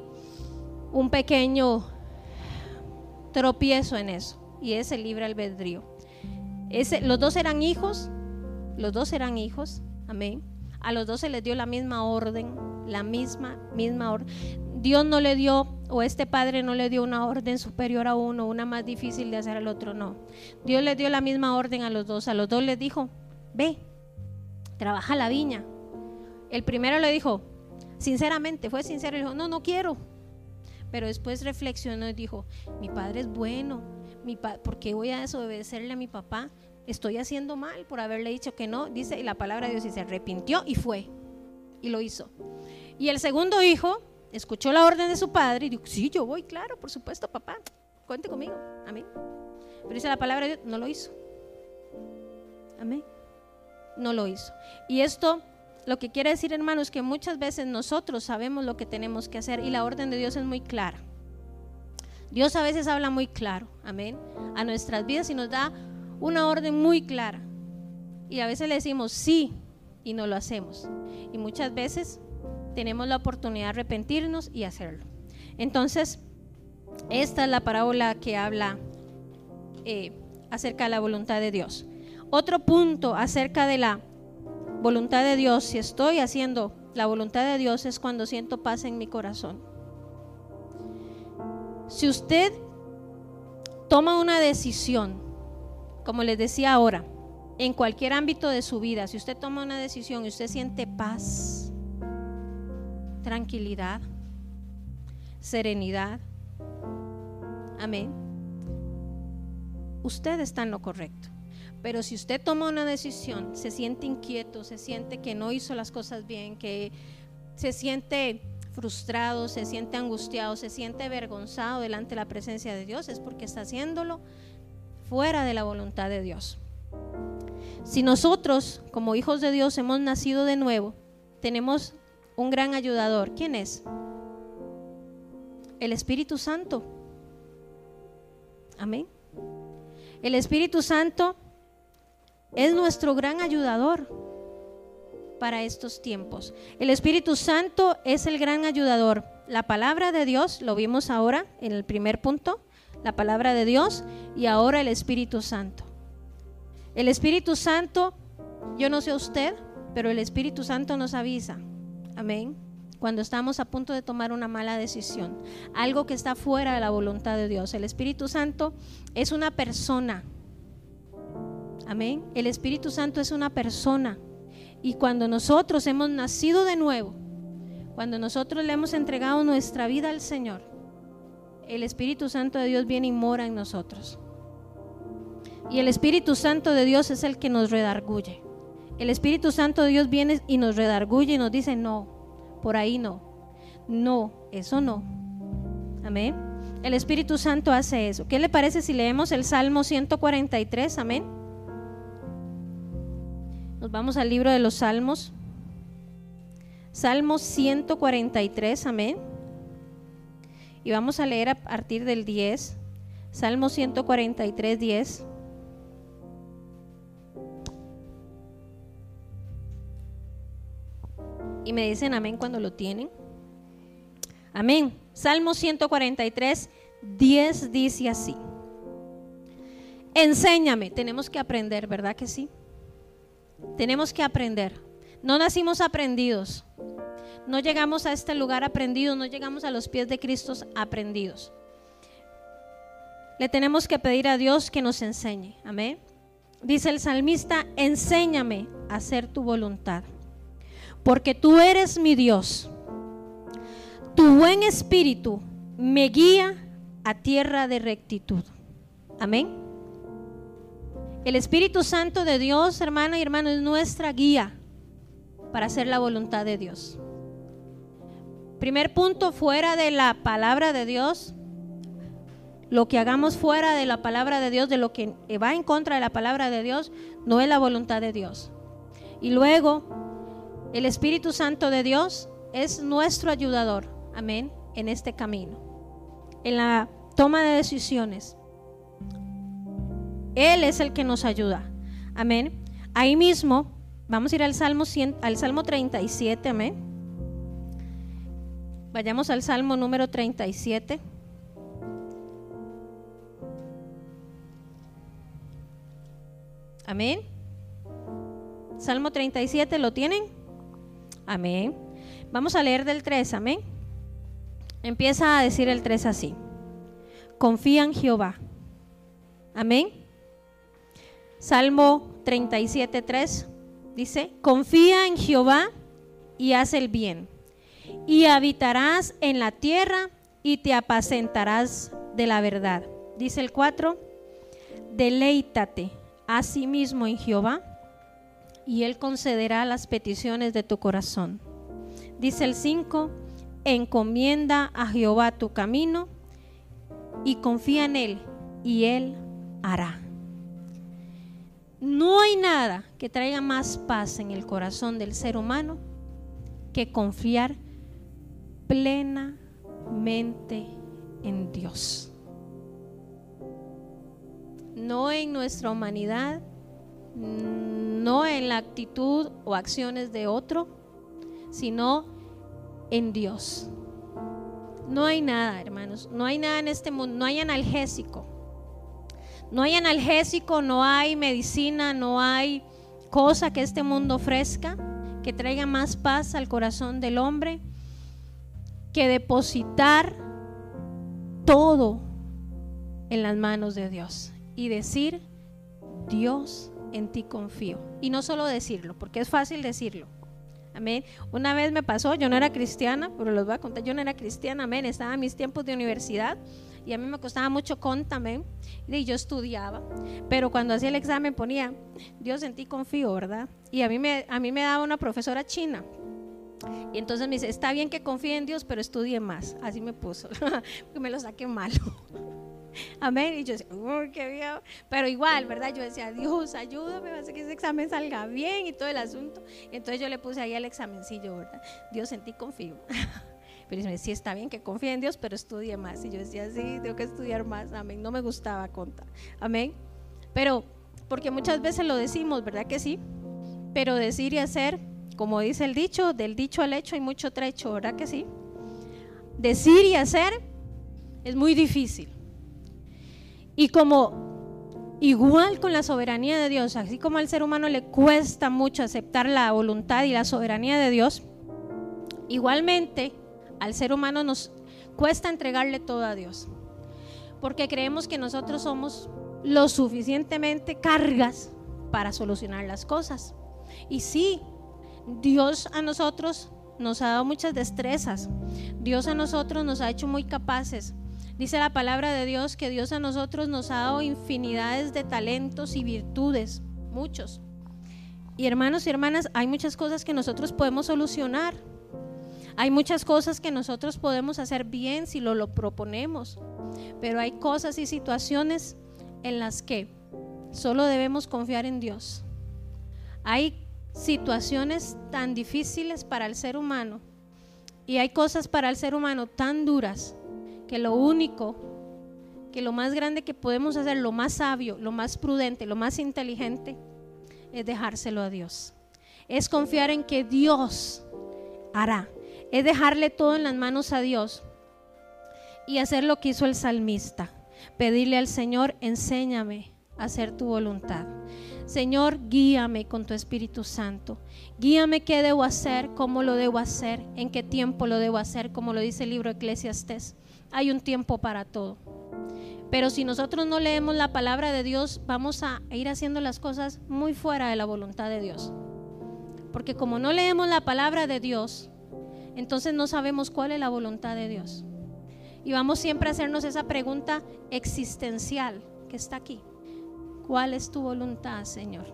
un pequeño tropiezo en eso, y es el libre albedrío. Ese, los dos eran hijos, los dos eran hijos, amén. A los dos se les dio la misma orden, la misma, misma orden. Dios no le dio, o este padre no le dio una orden superior a uno, una más difícil de hacer al otro, no. Dios le dio la misma orden a los dos. A los dos les dijo, ve, trabaja la viña. El primero le dijo, sinceramente, fue sincero, dijo, no, no quiero. Pero después reflexionó y dijo, mi padre es bueno, mi ¿por qué voy a desobedecerle a mi papá? Estoy haciendo mal por haberle dicho que no. Dice, y la palabra de Dios y se arrepintió y fue, y lo hizo. Y el segundo hijo escuchó la orden de su padre y dijo, sí, yo voy, claro, por supuesto, papá, cuente conmigo, amén. Pero dice la palabra de Dios, no lo hizo. Amén. No lo hizo. Y esto lo que quiere decir, hermanos, es que muchas veces nosotros sabemos lo que tenemos que hacer y la orden de Dios es muy clara. Dios a veces habla muy claro, amén, a nuestras vidas y nos da una orden muy clara. Y a veces le decimos sí y no lo hacemos. Y muchas veces tenemos la oportunidad de arrepentirnos y hacerlo. Entonces, esta es la parábola que habla eh, acerca de la voluntad de Dios. Otro punto acerca de la voluntad de Dios, si estoy haciendo la voluntad de Dios, es cuando siento paz en mi corazón. Si usted toma una decisión, como les decía ahora, en cualquier ámbito de su vida, si usted toma una decisión y usted siente paz, tranquilidad, serenidad. Amén. Usted está en lo correcto. Pero si usted toma una decisión, se siente inquieto, se siente que no hizo las cosas bien, que se siente frustrado, se siente angustiado, se siente avergonzado delante de la presencia de Dios, es porque está haciéndolo fuera de la voluntad de Dios. Si nosotros, como hijos de Dios, hemos nacido de nuevo, tenemos un gran ayudador. ¿Quién es? El Espíritu Santo. Amén. El Espíritu Santo es nuestro gran ayudador para estos tiempos. El Espíritu Santo es el gran ayudador. La palabra de Dios, lo vimos ahora en el primer punto, la palabra de Dios y ahora el Espíritu Santo. El Espíritu Santo, yo no sé usted, pero el Espíritu Santo nos avisa Amén. Cuando estamos a punto de tomar una mala decisión, algo que está fuera de la voluntad de Dios. El Espíritu Santo es una persona. Amén. El Espíritu Santo es una persona. Y cuando nosotros hemos nacido de nuevo, cuando nosotros le hemos entregado nuestra vida al Señor, el Espíritu Santo de Dios viene y mora en nosotros. Y el Espíritu Santo de Dios es el que nos redarguye. El Espíritu Santo de Dios viene y nos redarguye y nos dice, no, por ahí no. No, eso no. Amén. El Espíritu Santo hace eso. ¿Qué le parece si leemos el Salmo 143? Amén. Nos vamos al libro de los Salmos. Salmo 143, amén. Y vamos a leer a partir del 10. Salmo 143, 10. Y me dicen amén cuando lo tienen. Amén. Salmo 143, 10 dice así. Enséñame. Tenemos que aprender, ¿verdad que sí? Tenemos que aprender. No nacimos aprendidos. No llegamos a este lugar aprendidos. No llegamos a los pies de Cristo aprendidos. Le tenemos que pedir a Dios que nos enseñe. Amén. Dice el salmista, enséñame a hacer tu voluntad porque tú eres mi Dios. Tu buen espíritu me guía a tierra de rectitud. Amén. El Espíritu Santo de Dios, hermana y hermano, es nuestra guía para hacer la voluntad de Dios. Primer punto, fuera de la palabra de Dios, lo que hagamos fuera de la palabra de Dios, de lo que va en contra de la palabra de Dios, no es la voluntad de Dios. Y luego, el Espíritu Santo de Dios es nuestro ayudador, amén, en este camino, en la toma de decisiones. Él es el que nos ayuda. Amén. Ahí mismo, vamos a ir al Salmo, 100, al Salmo 37, amén. Vayamos al Salmo número 37. Amén. Salmo 37, ¿lo tienen? Amén. Vamos a leer del 3, amén. Empieza a decir el 3 así. Confía en Jehová. Amén. Salmo 37, 3 dice, confía en Jehová y haz el bien, y habitarás en la tierra y te apacentarás de la verdad. Dice el 4, deleítate asimismo en Jehová y Él concederá las peticiones de tu corazón. Dice el 5, encomienda a Jehová tu camino y confía en Él y Él hará. No hay nada que traiga más paz en el corazón del ser humano que confiar plenamente en Dios. No en nuestra humanidad, no en la actitud o acciones de otro, sino en Dios. No hay nada, hermanos, no hay nada en este mundo, no hay analgésico. No hay analgésico, no hay medicina, no hay cosa que este mundo ofrezca que traiga más paz al corazón del hombre que depositar todo en las manos de Dios y decir, Dios en ti confío. Y no solo decirlo, porque es fácil decirlo. Amén. Una vez me pasó, yo no era cristiana, pero les voy a contar, yo no era cristiana, amén. Estaba en mis tiempos de universidad y a mí me costaba mucho conta, amén. Y yo estudiaba, pero cuando hacía el examen ponía, Dios en ti confío, ¿verdad? Y a mí me, a mí me daba una profesora china. Y entonces me dice, está bien que confíe en Dios, pero estudie más. Así me puso, *laughs* porque me lo saqué malo. Amén. Y yo decía, uy, qué bien. Pero igual, ¿verdad? Yo decía, Dios, ayúdame, a que ese examen salga bien y todo el asunto. Entonces yo le puse ahí el examencillo, ¿verdad? Dios en ti confío. *laughs* Pero dice, sí, está bien que confíe en Dios, pero estudie más. Y yo decía, sí, tengo que estudiar más. Amén. No me gustaba contar. Amén. Pero, porque muchas veces lo decimos, ¿verdad que sí? Pero decir y hacer, como dice el dicho, del dicho al hecho hay mucho trecho, ¿verdad que sí? Decir y hacer es muy difícil. Y como igual con la soberanía de Dios, así como al ser humano le cuesta mucho aceptar la voluntad y la soberanía de Dios, igualmente al ser humano nos cuesta entregarle todo a Dios. Porque creemos que nosotros somos lo suficientemente cargas para solucionar las cosas. Y sí, Dios a nosotros nos ha dado muchas destrezas. Dios a nosotros nos ha hecho muy capaces. Dice la palabra de Dios que Dios a nosotros nos ha dado infinidades de talentos y virtudes, muchos. Y hermanos y hermanas, hay muchas cosas que nosotros podemos solucionar. Hay muchas cosas que nosotros podemos hacer bien si lo, lo proponemos. Pero hay cosas y situaciones en las que solo debemos confiar en Dios. Hay situaciones tan difíciles para el ser humano y hay cosas para el ser humano tan duras que lo único, que lo más grande que podemos hacer, lo más sabio, lo más prudente, lo más inteligente, es dejárselo a Dios. Es confiar en que Dios hará. Es dejarle todo en las manos a Dios y hacer lo que hizo el salmista. Pedirle al Señor, enséñame a hacer tu voluntad. Señor, guíame con tu Espíritu Santo. Guíame qué debo hacer, cómo lo debo hacer, en qué tiempo lo debo hacer, como lo dice el libro Eclesiastés hay un tiempo para todo. Pero si nosotros no leemos la palabra de Dios, vamos a ir haciendo las cosas muy fuera de la voluntad de Dios. Porque como no leemos la palabra de Dios, entonces no sabemos cuál es la voluntad de Dios. Y vamos siempre a hacernos esa pregunta existencial que está aquí. ¿Cuál es tu voluntad, Señor?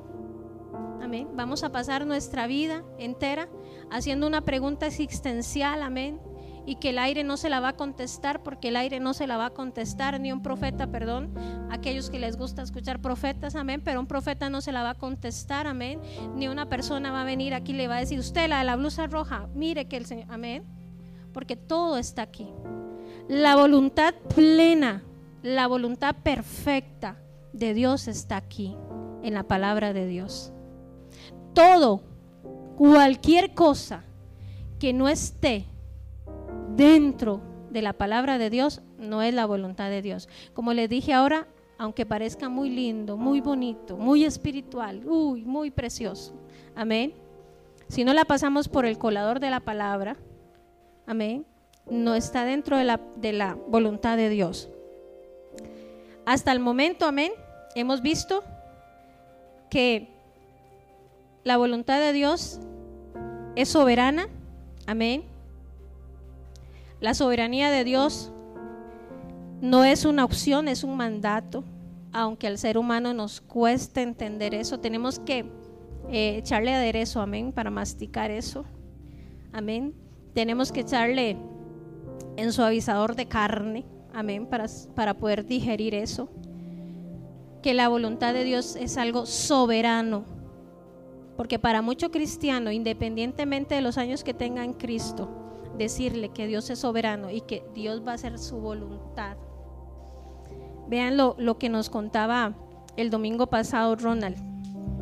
Amén. Vamos a pasar nuestra vida entera haciendo una pregunta existencial, amén y que el aire no se la va a contestar porque el aire no se la va a contestar, ni un profeta, perdón, aquellos que les gusta escuchar profetas, amén, pero un profeta no se la va a contestar, amén, ni una persona va a venir aquí y le va a decir, usted la de la blusa roja, mire que el Señor, amén, porque todo está aquí. La voluntad plena, la voluntad perfecta de Dios está aquí, en la palabra de Dios. Todo, cualquier cosa que no esté dentro de la palabra de Dios, no es la voluntad de Dios. Como les dije ahora, aunque parezca muy lindo, muy bonito, muy espiritual, uy, muy precioso. Amén. Si no la pasamos por el colador de la palabra, amén, no está dentro de la, de la voluntad de Dios. Hasta el momento, amén, hemos visto que la voluntad de Dios es soberana, amén. La soberanía de Dios no es una opción, es un mandato. Aunque al ser humano nos cueste entender eso, tenemos que eh, echarle aderezo, amén, para masticar eso. Amén. Tenemos que echarle en suavizador de carne, amén, para, para poder digerir eso. Que la voluntad de Dios es algo soberano. Porque para mucho cristiano, independientemente de los años que tenga en Cristo, decirle que Dios es soberano y que Dios va a hacer su voluntad. Vean lo, lo que nos contaba el domingo pasado Ronald.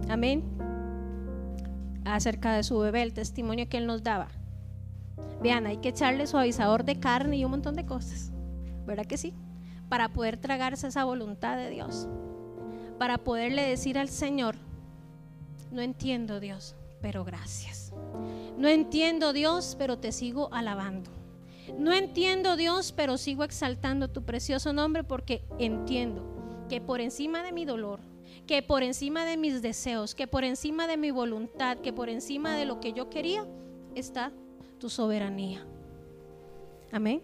Amén. Acerca de su bebé, el testimonio que él nos daba. Vean, hay que echarle suavizador de carne y un montón de cosas. ¿Verdad que sí? Para poder tragarse esa voluntad de Dios. Para poderle decir al Señor, no entiendo Dios, pero gracias. No entiendo Dios, pero te sigo alabando. No entiendo Dios, pero sigo exaltando tu precioso nombre porque entiendo que por encima de mi dolor, que por encima de mis deseos, que por encima de mi voluntad, que por encima de lo que yo quería, está tu soberanía. Amén.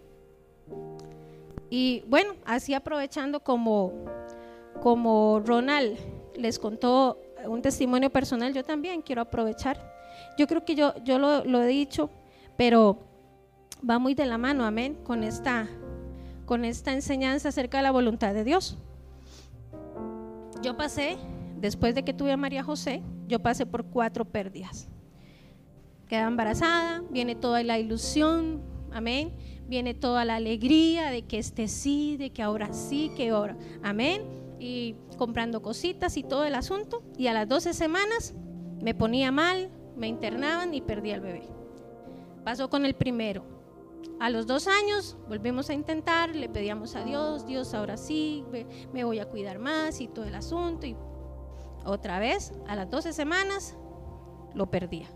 Y bueno, así aprovechando como, como Ronald les contó un testimonio personal, yo también quiero aprovechar. Yo creo que yo, yo lo, lo he dicho, pero va muy de la mano, amén, con esta, con esta enseñanza acerca de la voluntad de Dios. Yo pasé, después de que tuve a María José, yo pasé por cuatro pérdidas queda embarazada, viene toda la ilusión, amén, viene toda la alegría de que este sí, de que ahora sí, que ahora, amén, y comprando cositas y todo el asunto, y a las 12 semanas me ponía mal, me internaban y perdí al bebé. Pasó con el primero. A los dos años volvimos a intentar, le pedíamos a Dios, Dios ahora sí, me voy a cuidar más y todo el asunto. Y otra vez, a las 12 semanas, lo perdía.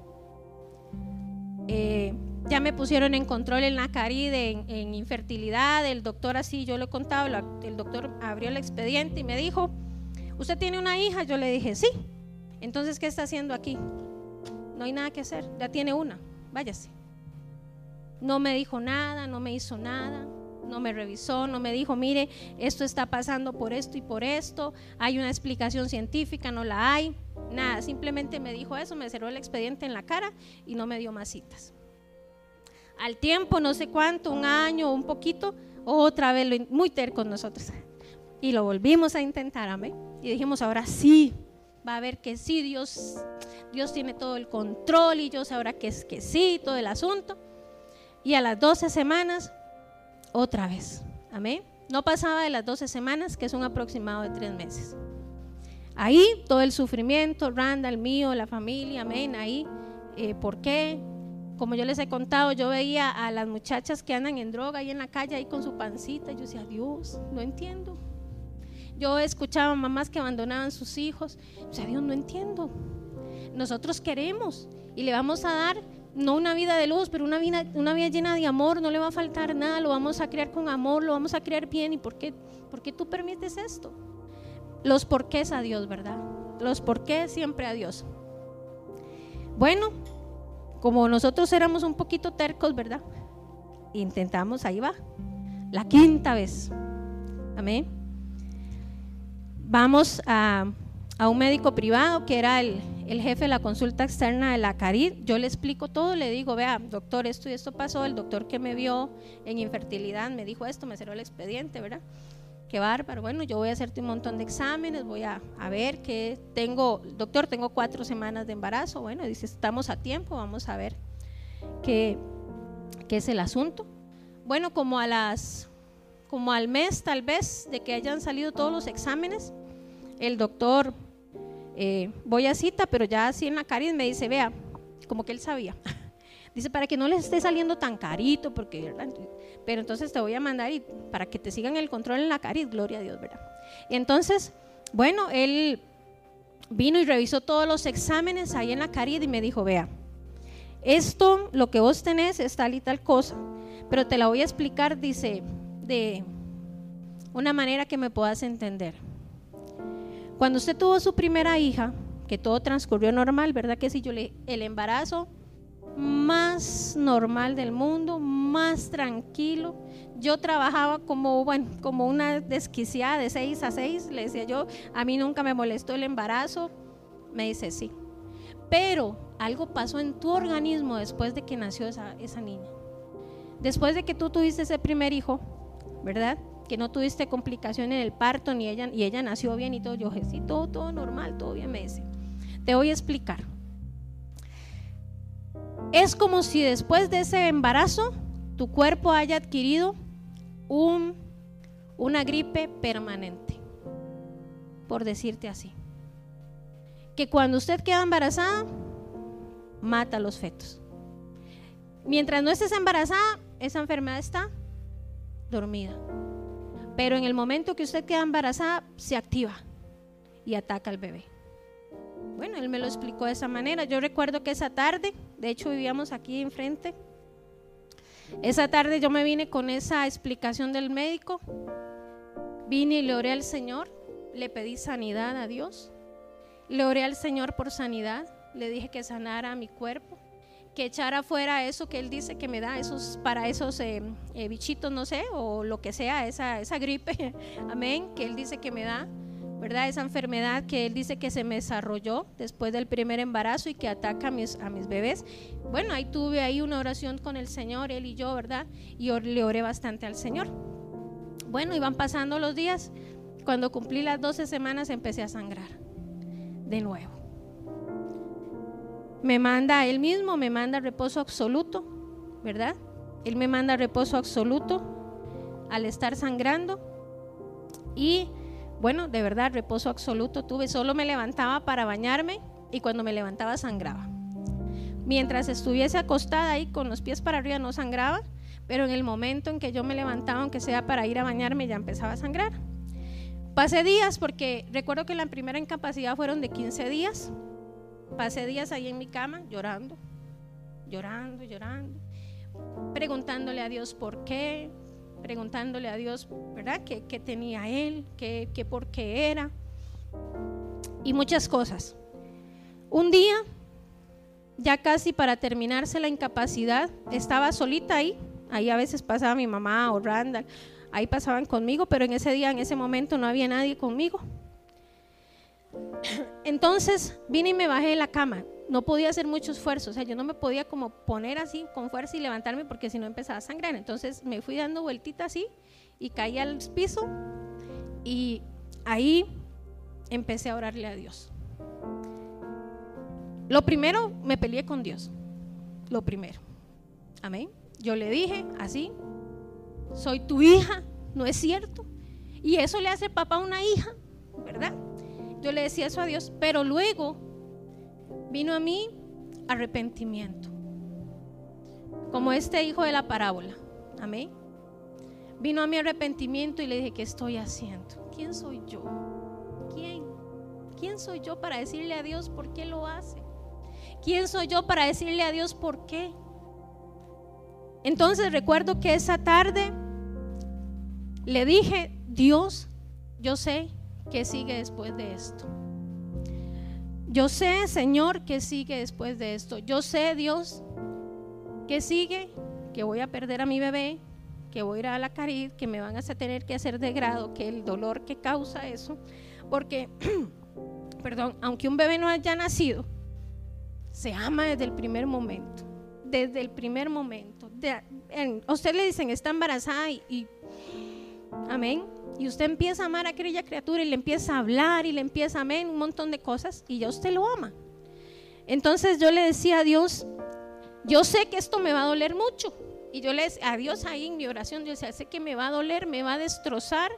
Eh, ya me pusieron en control en la caride, en, infertilidad, el doctor así, yo le contaba, el doctor abrió el expediente y me dijo, ¿usted tiene una hija? Yo le dije, sí. Entonces, ¿qué está haciendo aquí? No hay nada que hacer, ya tiene una, váyase. No me dijo nada, no me hizo nada, no me revisó, no me dijo, mire, esto está pasando por esto y por esto, hay una explicación científica, no la hay. Nada, simplemente me dijo eso, me cerró el expediente en la cara y no me dio más citas. Al tiempo, no sé cuánto, un año un poquito, otra vez muy terco nosotros. Y lo volvimos a intentar, amén. Y dijimos, ahora sí, va a ver que sí, Dios, Dios tiene todo el control y yo ahora que es que sí, todo el asunto. Y a las 12 semanas, otra vez, amén. No pasaba de las 12 semanas, que es un aproximado de tres meses. Ahí todo el sufrimiento, Randall, mío, la familia, amén, ahí. Eh, ¿Por qué? Como yo les he contado, yo veía a las muchachas que andan en droga ahí en la calle, ahí con su pancita, y yo decía, Dios, no entiendo. Yo escuchaba mamás que abandonaban sus hijos, o sea, Dios, no entiendo. Nosotros queremos y le vamos a dar no una vida de luz, pero una vida, una vida llena de amor, no le va a faltar nada, lo vamos a criar con amor, lo vamos a criar bien. ¿Y por qué, por qué tú permites esto? los porqués a Dios, ¿verdad? Los porqués siempre a Dios. Bueno, como nosotros éramos un poquito tercos, ¿verdad? Intentamos, ahí va, la quinta vez. Amén. Vamos a, un médico privado que era el, el, jefe de la consulta externa de la Carid. Yo le explico todo, le digo, vea, doctor, esto y esto pasó. El doctor que me vio en infertilidad me dijo esto, me cerró el expediente, ¿verdad? Qué bárbaro, bueno, yo voy a hacerte un montón de exámenes, voy a, ver que tengo, doctor, tengo cuatro semanas de embarazo, bueno, dice, estamos a tiempo, vamos a ver qué, qué es el asunto. Bueno, como a las, como al mes tal vez de que hayan salido todos los exámenes, el doctor, eh, voy a cita, pero ya así en la caries me dice, vea, como que él sabía. *laughs* Dice, para que no les esté saliendo tan carito, porque, pero entonces te voy a mandar y para que te sigan el control en la caries, gloria a Dios, ¿verdad? Y entonces, bueno, él vino y revisó todos los exámenes ahí en la caries y me dijo, vea, esto, lo que vos tenés es tal y tal cosa, pero te la voy a explicar, dice, de una manera que me puedas entender. Cuando usted tuvo su primera hija, que todo transcurrió normal, ¿verdad que sí? Yo le, el embarazo más normal del mundo, más tranquilo. Yo trabajaba como, bueno, como una desquiciada de 6 a 6, le decía yo, a mí nunca me molestó el embarazo. Me dice, sí. Pero algo pasó en tu organismo después de que nació esa, esa niña. Después de que tú tuviste ese primer hijo, ¿verdad? que no tuviste complicación en el parto, ni ella, y ella nació bien y todo. Yo dije, sí, todo, todo normal, todo bien, me dice. Te voy a explicar. Es como si después de ese embarazo tu cuerpo haya adquirido un, una gripe permanente, por decirte así. Que cuando usted queda embarazada, mata a los fetos. Mientras no estés embarazada, esa enfermedad está dormida. Pero en el momento que usted queda embarazada, se activa y ataca al bebé. Bueno, él me lo explicó de esa manera. Yo recuerdo que esa tarde, de hecho vivíamos aquí enfrente, esa tarde yo me vine con esa explicación del médico, vine y le oré al Señor, le pedí sanidad a Dios, le oré al Señor por sanidad, le dije que sanara mi cuerpo que echara fuera eso que él dice que me da, esos, para esos eh, eh, bichitos, no sé, o lo que sea, esa, esa gripe, *laughs* amén, que él dice que me da, ¿verdad? Esa enfermedad que él dice que se me desarrolló después del primer embarazo y que ataca a mis, a mis bebés. Bueno, ahí tuve ahí una oración con el Señor, él y yo, ¿verdad? Y le oré bastante al Señor. Bueno, iban pasando los días. Cuando cumplí las 12 semanas empecé a sangrar de nuevo me manda él mismo, me manda reposo absoluto, ¿verdad? Él me manda reposo absoluto al estar sangrando. Y bueno, de verdad, reposo absoluto tuve. Solo me levantaba para bañarme y cuando me levantaba sangraba. Mientras estuviese acostada ahí con los pies para arriba no sangraba, pero en el momento en que yo me levantaba, aunque sea para ir a bañarme, ya empezaba a sangrar. Pasé días porque recuerdo que la primera incapacidad fueron de 15 días Pasé días ahí en mi cama llorando, llorando, llorando, preguntándole a Dios por qué, preguntándole a Dios, ¿verdad? ¿Qué, tenía él? ¿Qué, ¿Qué por qué era? Y muchas cosas. Un día, ya casi para terminarse la incapacidad, estaba solita ahí. Ahí a veces pasaba mi mamá o Randall, ahí pasaban conmigo, pero en ese día, en ese momento, no había nadie conmigo. *coughs* Entonces vine y me bajé de la cama. No podía hacer mucho esfuerzo, o sea, yo no me podía como poner así con fuerza y levantarme porque si no empezaba a sangrar. Entonces me fui dando vueltitas así y caí al piso y ahí empecé a orarle a Dios. Lo primero, me peleé con Dios. Lo primero. Amén. Yo le dije así, soy tu hija, ¿no es cierto? Y eso le hace papá a una hija, ¿verdad? Yo le decía eso a Dios, pero luego vino a mí arrepentimiento. Como este hijo de la parábola. Amén. Vino a mi arrepentimiento y le dije, ¿qué estoy haciendo? ¿Quién soy yo? ¿Quién? ¿Quién soy yo para decirle a Dios por qué lo hace? ¿Quién soy yo para decirle a Dios por qué? Entonces recuerdo que esa tarde le dije, Dios, yo sé ¿Qué sigue después de esto? Yo sé, Señor, ¿qué sigue después de esto? Yo sé, Dios, ¿qué sigue? Que voy a perder a mi bebé, que voy a ir a la carid, que me van a tener que hacer de grado, que el dolor que causa eso, porque, *clears throat* perdón, aunque un bebé no haya nacido, se ama desde el primer momento, desde el primer momento. a usted le dicen, está embarazada y amén, y usted empieza a amar a aquella criatura y le empieza a hablar y le empieza a amén, un montón de cosas y ya usted lo ama. Entonces yo le decía a Dios, yo sé que esto me va a doler mucho. Y yo le decía a Dios ahí en mi oración, yo decía, sé que me va a doler, me va a destrozar,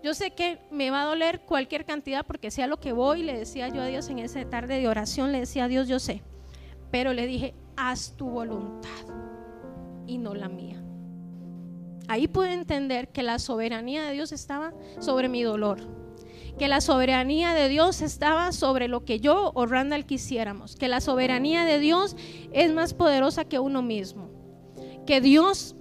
yo sé que me va a doler cualquier cantidad porque sea lo que voy, le decía yo a Dios en esa tarde de oración, le decía a Dios, yo sé, pero le dije, haz tu voluntad y no la mía. Ahí pude entender que la soberanía de Dios estaba sobre mi dolor, que la soberanía de Dios estaba sobre lo que yo o Randall quisiéramos, que la soberanía de Dios es más poderosa que uno mismo, que Dios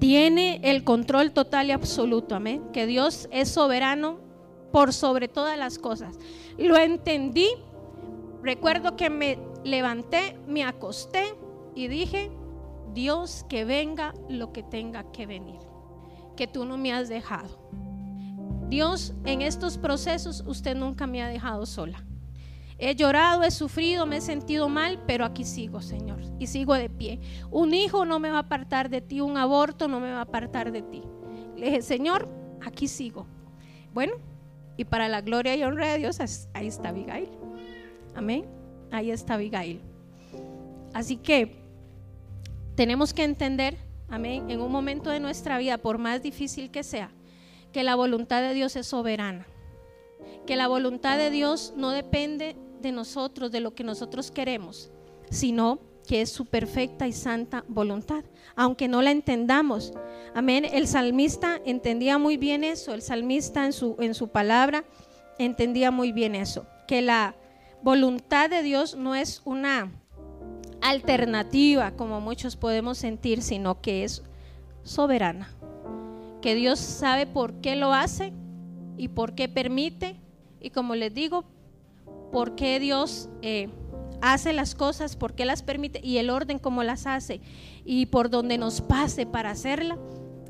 tiene el control total y absoluto, amén, que Dios es soberano por sobre todas las cosas. Lo entendí, recuerdo que me levanté, me acosté y dije, Dios, que venga lo que tenga que venir, que tú no me has dejado. Dios, en estos procesos usted nunca me ha dejado sola. He llorado, he sufrido, me he sentido mal, pero aquí sigo, Señor, y sigo de pie. Un hijo no me va a apartar de ti, un aborto no me va a apartar de ti. Le dije, Señor, aquí sigo. Bueno, y para la gloria y honra de Dios, ahí está Abigail. Amén. Ahí está Abigail. Así que tenemos que entender, amén, en un momento de nuestra vida, por más difícil que sea, que la voluntad de Dios es soberana. Que la voluntad de Dios no depende de nosotros, de lo que nosotros queremos, sino que es su perfecta y santa voluntad, aunque no la entendamos. Amén. El salmista entendía muy bien eso, el salmista en su, en su palabra entendía muy bien eso, que la voluntad de Dios no es una alternativa, como muchos podemos sentir, sino que es soberana. Que Dios sabe por qué lo hace y por qué permite. Y como les digo, por qué Dios eh, hace las cosas, por qué las permite y el orden como las hace y por donde nos pase para hacerla,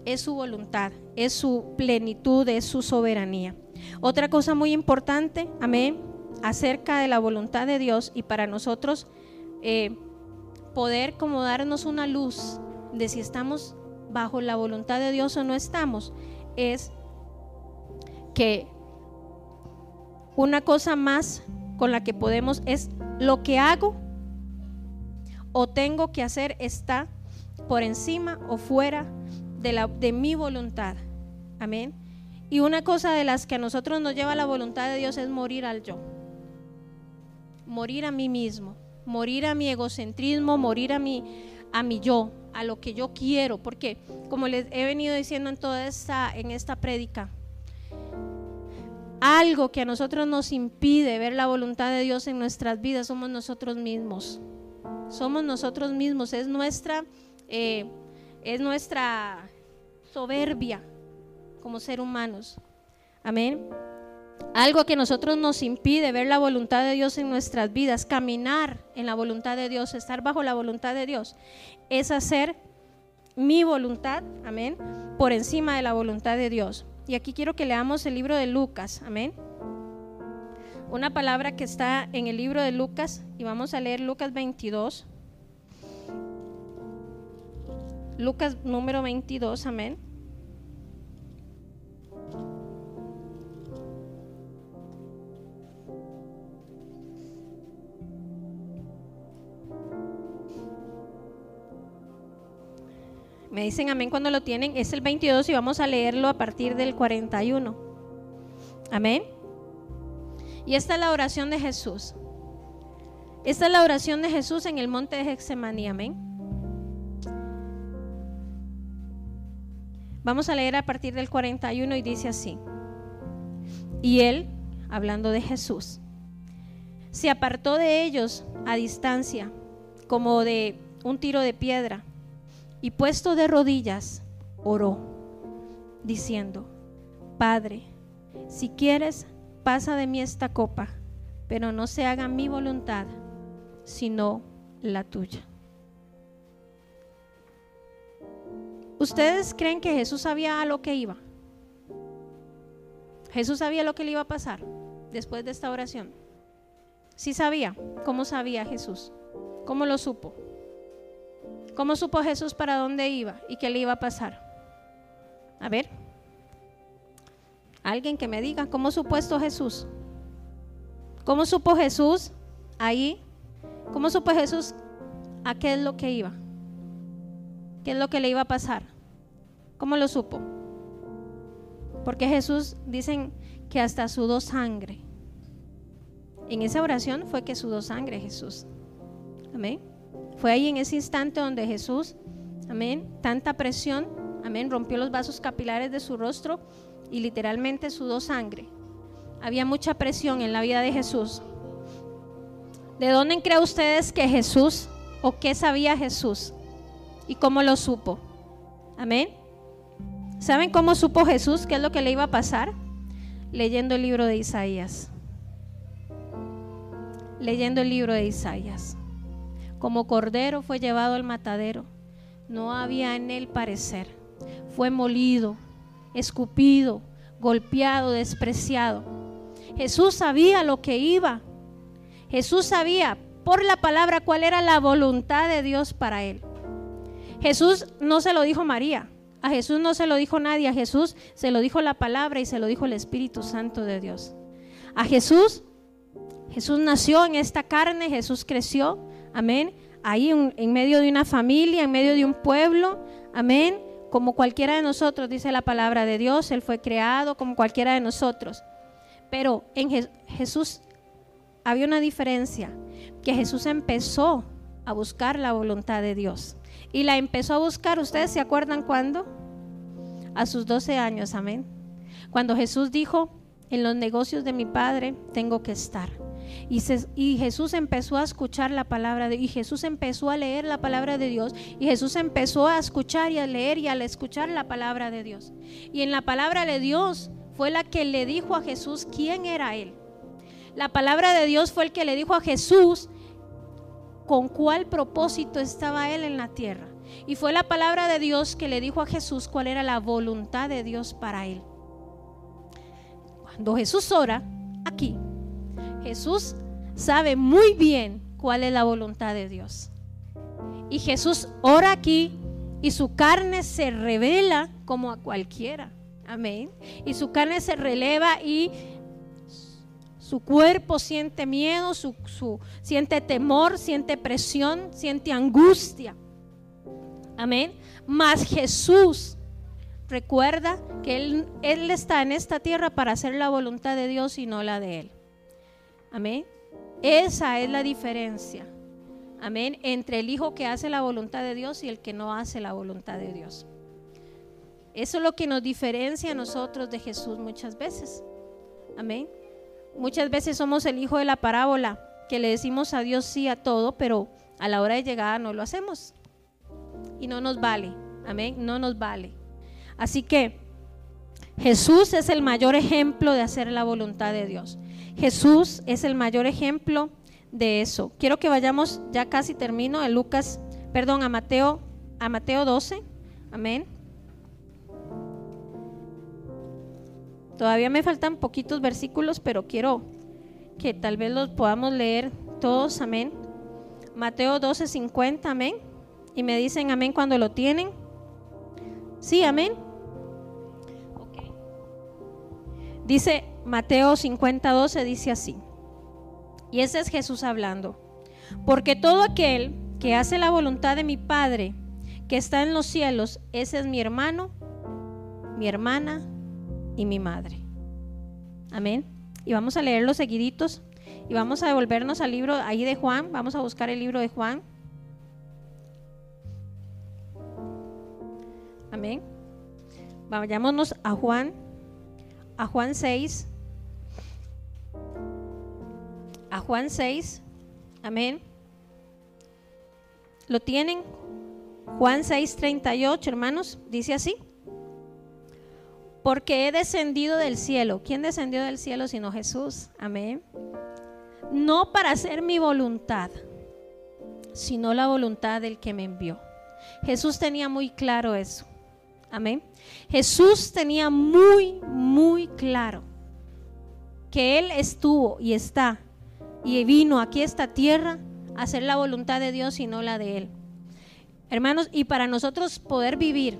es su voluntad, es su plenitud, es su soberanía. Otra cosa muy importante, amén, acerca de la voluntad de Dios y para nosotros eh, poder como darnos una luz de si estamos bajo la voluntad de Dios o no estamos, es que una cosa más con la que podemos es lo que hago o tengo que hacer está por encima o fuera de, la, de mi voluntad. Amén. Y una cosa de las que a nosotros nos lleva la voluntad de Dios es morir al yo. Morir a mí mismo morir a mi egocentrismo, morir a mi, a yo, a lo que yo quiero, porque como les he venido diciendo en toda esta, en esta prédica, algo que a nosotros nos impide ver la voluntad de Dios en nuestras vidas somos nosotros mismos. Somos nosotros mismos, es nuestra, eh, es nuestra soberbia como ser humanos. Amén. Algo que nosotros nos impide ver la voluntad de Dios en nuestras vidas, caminar en la voluntad de Dios, estar bajo la voluntad de Dios, es hacer mi voluntad, amén, por encima de la voluntad de Dios. Y aquí quiero que leamos el libro de Lucas, amén. Una palabra que está en el libro de Lucas y vamos a leer Lucas 22. Lucas número 22, amén. Me dicen amén cuando lo tienen. Es el 22 y vamos a leerlo a partir del 41. Amén. Y esta es la oración de Jesús. Esta es la oración de Jesús en el monte de Hexemaní. Amén. Vamos a leer a partir del 41 y dice así. Y él, hablando de Jesús, se apartó de ellos a distancia, como de un tiro de piedra y puesto de rodillas, oró, diciendo, Padre, si quieres, pasa de mí esta copa, pero no se haga mi voluntad, sino la tuya. ¿Ustedes creen que Jesús sabía a lo que iba? Jesús sabía lo que le iba a pasar después de esta oración. Sí sabía. ¿Cómo sabía Jesús? ¿Cómo lo supo? ¿Cómo supo Jesús para dónde iba y qué le iba a pasar? A ver, alguien que me diga, ¿cómo supo esto Jesús? ¿Cómo supo Jesús ahí? ¿Cómo supo Jesús a qué es lo que iba? ¿Qué es lo que le iba a pasar? ¿Cómo lo supo? Porque Jesús dicen que hasta sudó sangre. En esa oración fue que sudó sangre Jesús. Amén. Fue ahí en ese instante donde Jesús, amén, tanta presión, amén, rompió los vasos capilares de su rostro y literalmente sudó sangre. Había mucha presión en la vida de Jesús. ¿De dónde creen ustedes que Jesús o qué sabía Jesús y cómo lo supo? Amén. ¿Saben cómo supo Jesús qué es lo que le iba a pasar? Leyendo el libro de Isaías. Leyendo el libro de Isaías. Como cordero fue llevado al matadero. No había en él parecer. Fue molido, escupido, golpeado, despreciado. Jesús sabía lo que iba. Jesús sabía por la palabra cuál era la voluntad de Dios para él. Jesús no se lo dijo María, a Jesús no se lo dijo nadie, a Jesús se lo dijo la palabra y se lo dijo el Espíritu Santo de Dios. A Jesús, Jesús nació en esta carne, Jesús creció, amén, ahí en, medio de una familia, en medio de un pueblo, amén, como cualquiera de nosotros, dice la palabra de Dios, Él fue creado como cualquiera de nosotros. Pero en Jesús había una diferencia, que Jesús empezó a buscar la voluntad de Dios. Y la empezó a buscar, ¿ustedes se acuerdan cuándo? A sus 12 años, amén. Cuando Jesús dijo, en los negocios de mi Padre tengo que estar. Y, Jesús empezó a escuchar la palabra de y Jesús empezó a leer la palabra de Dios y Jesús empezó a escuchar y a leer y al escuchar la palabra de Dios. Y en la palabra de Dios fue la que le dijo a Jesús quién era él. La palabra de Dios fue el que le dijo a Jesús con cuál propósito estaba él en la tierra. Y fue la palabra de Dios que le dijo a Jesús cuál era la voluntad de Dios para él. Cuando Jesús ora aquí, Jesús sabe muy bien cuál es la voluntad de Dios. Y Jesús ora aquí y su carne se revela como a cualquiera. Amén. Y su carne se releva y su cuerpo siente miedo, su, siente temor, siente presión, siente angustia. Amén. Mas Jesús recuerda que él, él está en esta tierra para hacer la voluntad de Dios y no la de Él. Amén. Esa es la diferencia. Amén. Entre el Hijo que hace la voluntad de Dios y el que no hace la voluntad de Dios. Eso es lo que nos diferencia a nosotros de Jesús muchas veces. Amén. Muchas veces somos el hijo de la parábola, que le decimos a Dios sí a todo, pero a la hora de llegada no lo hacemos. Y no nos vale. Amén. No nos vale. Así que Jesús es el mayor ejemplo de hacer la voluntad de Dios. Jesús es el mayor ejemplo de eso. Quiero que vayamos, ya casi termino, a Lucas, perdón, a Mateo, a Mateo 12. Amén. Todavía me faltan poquitos versículos, pero quiero que tal vez los podamos leer todos, amén. Mateo 12, 50, amén. Y me dicen amén cuando lo tienen. Sí, amén. Dice Mateo 50, 12, dice así. Y ese es Jesús hablando. Porque todo aquel que hace la voluntad de mi Padre que está en los cielos, ese es mi hermano, mi hermana, y mi madre. Amén. Y vamos a leer los seguiditos y vamos a devolvernos al libro ahí de Juan. Vamos a buscar el libro de Juan. Amén. Vayámonos a Juan, a Juan 6. A Juan 6. Amén. ¿Lo tienen? Juan 6, 38, hermanos. Dice así porque he descendido del cielo. ¿Quién descendió del cielo sino Jesús? Amén. No para hacer mi voluntad, sino la voluntad del que me envió. Jesús tenía muy claro eso. Amén. Jesús tenía muy, muy claro que Él estuvo y está y vino aquí a esta tierra a hacer la voluntad de Dios y no la de Él. Hermanos, y para nosotros poder vivir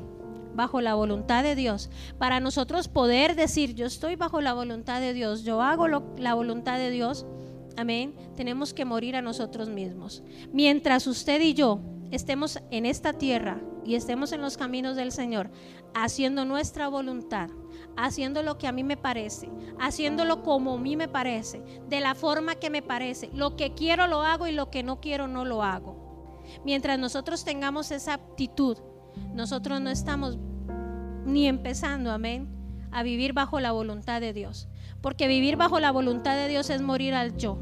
bajo la voluntad de Dios, para nosotros poder decir, yo estoy bajo la voluntad de Dios, yo hago la voluntad de Dios, amén, tenemos que morir a nosotros mismos. Mientras usted y yo estemos en esta tierra y estemos en los caminos del Señor, haciendo nuestra voluntad, haciendo lo que a mí me parece, haciéndolo como a mí me parece, de la forma que me parece. Lo que quiero lo hago y lo que no quiero no lo hago. Mientras nosotros tengamos esa actitud, nosotros no estamos ni empezando, amén, a vivir bajo la voluntad de Dios. Porque vivir bajo la voluntad de Dios es morir al yo,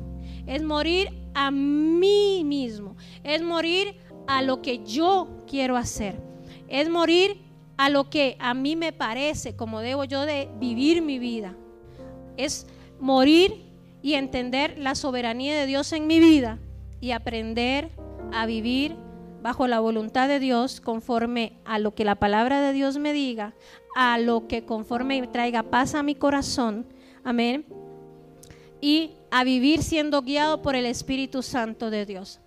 es morir a mí mismo, es morir a lo que yo quiero hacer, es morir a lo que a mí me parece como debo yo de vivir mi vida. Es morir y entender la soberanía de Dios en mi vida y aprender a vivir bajo la voluntad de Dios conforme a lo que la palabra de Dios me diga, a lo que conforme traiga paz a mi corazón. Amén. Y a vivir siendo guiado por el Espíritu Santo de Dios.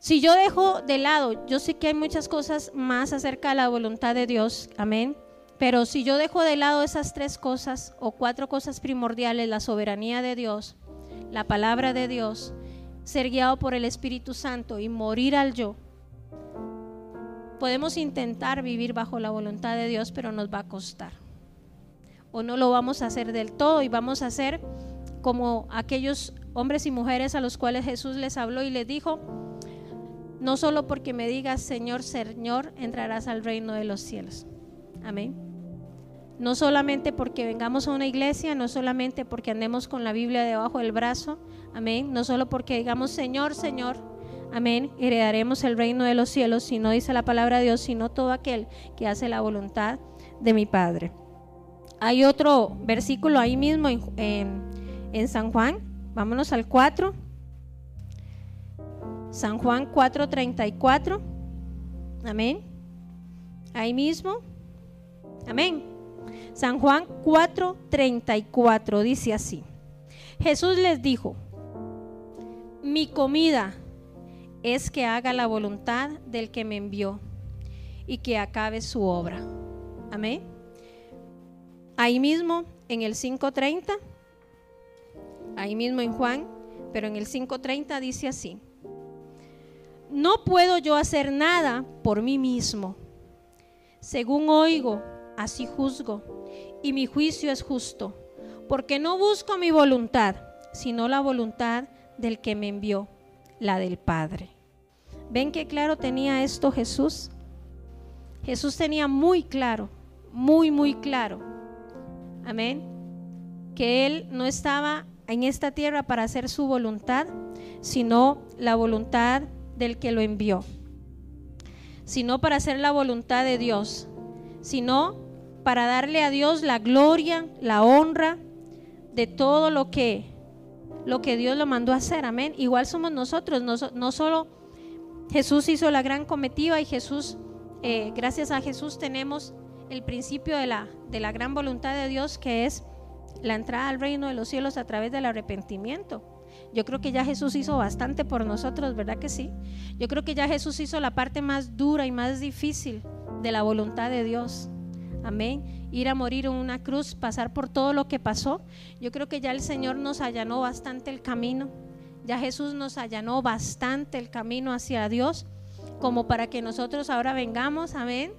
Si yo dejo de lado, yo sé que hay muchas cosas más acerca de la voluntad de Dios, amén. Pero si yo dejo de lado esas tres cosas o cuatro cosas primordiales, la soberanía de Dios, la palabra de Dios, ser guiado por el Espíritu Santo y morir al yo, podemos intentar vivir bajo la voluntad de Dios, pero nos va a costar. O no lo vamos a hacer del todo y vamos a hacer como aquellos hombres y mujeres a los cuales Jesús les habló y les dijo, no solo porque me digas Señor, Señor, entrarás al reino de los cielos. Amén. No solamente porque vengamos a una iglesia, no solamente porque andemos con la Biblia debajo del brazo, amén. No solo porque digamos Señor, Señor, amén, heredaremos el reino de los cielos, si no dice la palabra de Dios, sino todo aquel que hace la voluntad de mi Padre. Hay otro versículo ahí mismo en, San Juan, vámonos al 4. San Juan 4:34. Amén. Ahí mismo. Amén. San Juan 4:34 dice así. Jesús les dijo, mi comida es que haga la voluntad del que me envió y que acabe su obra. Amén. Ahí mismo en el 5.30, ahí mismo en Juan, pero en el 5.30 dice así no puedo yo hacer nada por mí mismo. Según oigo, así juzgo, y mi juicio es justo, porque no busco mi voluntad, sino la voluntad del que me envió, la del Padre. ¿Ven qué claro tenía esto Jesús? Jesús tenía muy claro, muy, muy claro, amén, que Él no estaba en esta tierra para hacer su voluntad, sino la voluntad del que lo envió, sino para hacer la voluntad de Dios, sino para darle a Dios la gloria, la honra de todo lo que lo que Dios lo mandó a hacer, amén. Igual somos nosotros, no, no solo Jesús hizo la gran comitiva y Jesús, eh, gracias a Jesús tenemos el principio de la, de la gran voluntad de Dios que es la entrada al reino de los cielos a través del arrepentimiento. Yo creo que ya Jesús hizo bastante por nosotros, ¿verdad que sí? Yo creo que ya Jesús hizo la parte más dura y más difícil de la voluntad de Dios. Amén. Ir a morir en una cruz, pasar por todo lo que pasó. Yo creo que ya el Señor nos allanó bastante el camino. Ya Jesús nos allanó bastante el camino hacia Dios, como para que nosotros ahora vengamos, amén.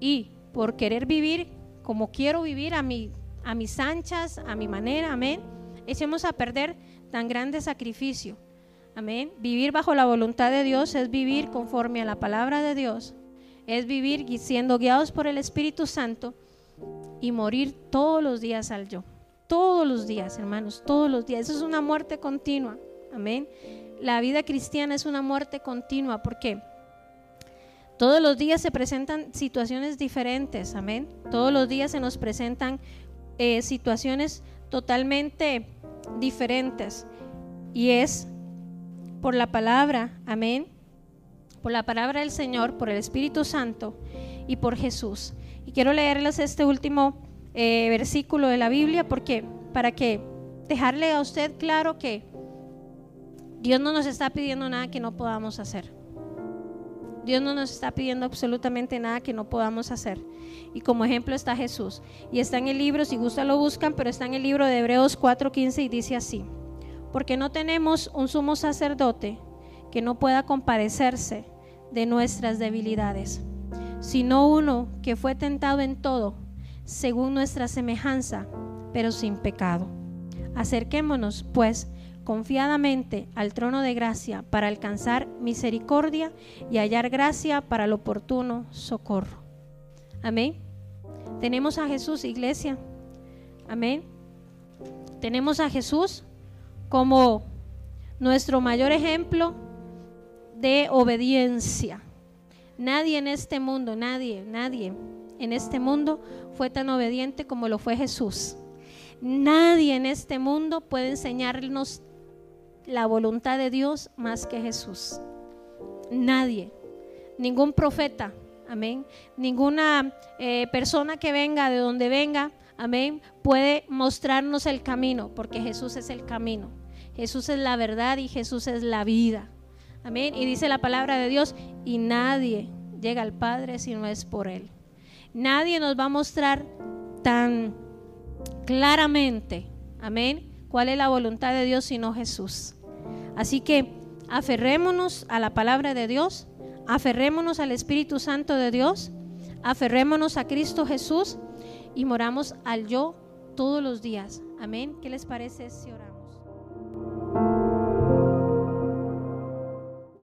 Y por querer vivir como quiero vivir a, mi, a mis anchas, a mi manera, amén, echemos a perder tan grande sacrificio. Amén. Vivir bajo la voluntad de Dios es vivir conforme a la palabra de Dios. Es vivir siendo guiados por el Espíritu Santo y morir todos los días al yo. Todos los días, hermanos, todos los días. Eso es una muerte continua. Amén. La vida cristiana es una muerte continua. porque Todos los días se presentan situaciones diferentes. Amén. Todos los días se nos presentan eh, situaciones totalmente diferentes. Y es por la palabra, amén, por la palabra del Señor, por el Espíritu Santo y por Jesús. Y quiero leerles este último eh, versículo de la Biblia porque para que dejarle a usted claro que Dios no nos está pidiendo nada que no podamos hacer. Dios no nos está pidiendo absolutamente nada que no podamos hacer. Y como ejemplo está Jesús. Y está en el libro, si gusta lo buscan, pero está en el libro de Hebreos 4:15 y dice así. Porque no tenemos un sumo sacerdote que no pueda compadecerse de nuestras debilidades, sino uno que fue tentado en todo, según nuestra semejanza, pero sin pecado. Acerquémonos, pues, confiadamente al trono de gracia para alcanzar misericordia y hallar gracia para el oportuno socorro. Amén. Tenemos a Jesús, iglesia. Amén. Tenemos a Jesús como nuestro mayor ejemplo de obediencia. Nadie en este mundo, nadie, nadie en este mundo fue tan obediente como lo fue Jesús. Nadie en este mundo puede enseñarnos la voluntad de Dios más que Jesús. Nadie. Ningún profeta. Amén. Ninguna eh, persona que venga de donde venga. Amén. Puede mostrarnos el camino porque Jesús es el camino. Jesús es la verdad y Jesús es la vida. Amén. Y dice la palabra de Dios, y nadie llega al Padre si no es por Él. Nadie nos va a mostrar tan claramente, amén, cuál es la voluntad de Dios sino Jesús. Así que aferrémonos a la palabra de Dios, aferrémonos al Espíritu Santo de Dios, aferrémonos a Cristo Jesús y moramos al yo todos los días. Amén. ¿Qué les parece si oramos?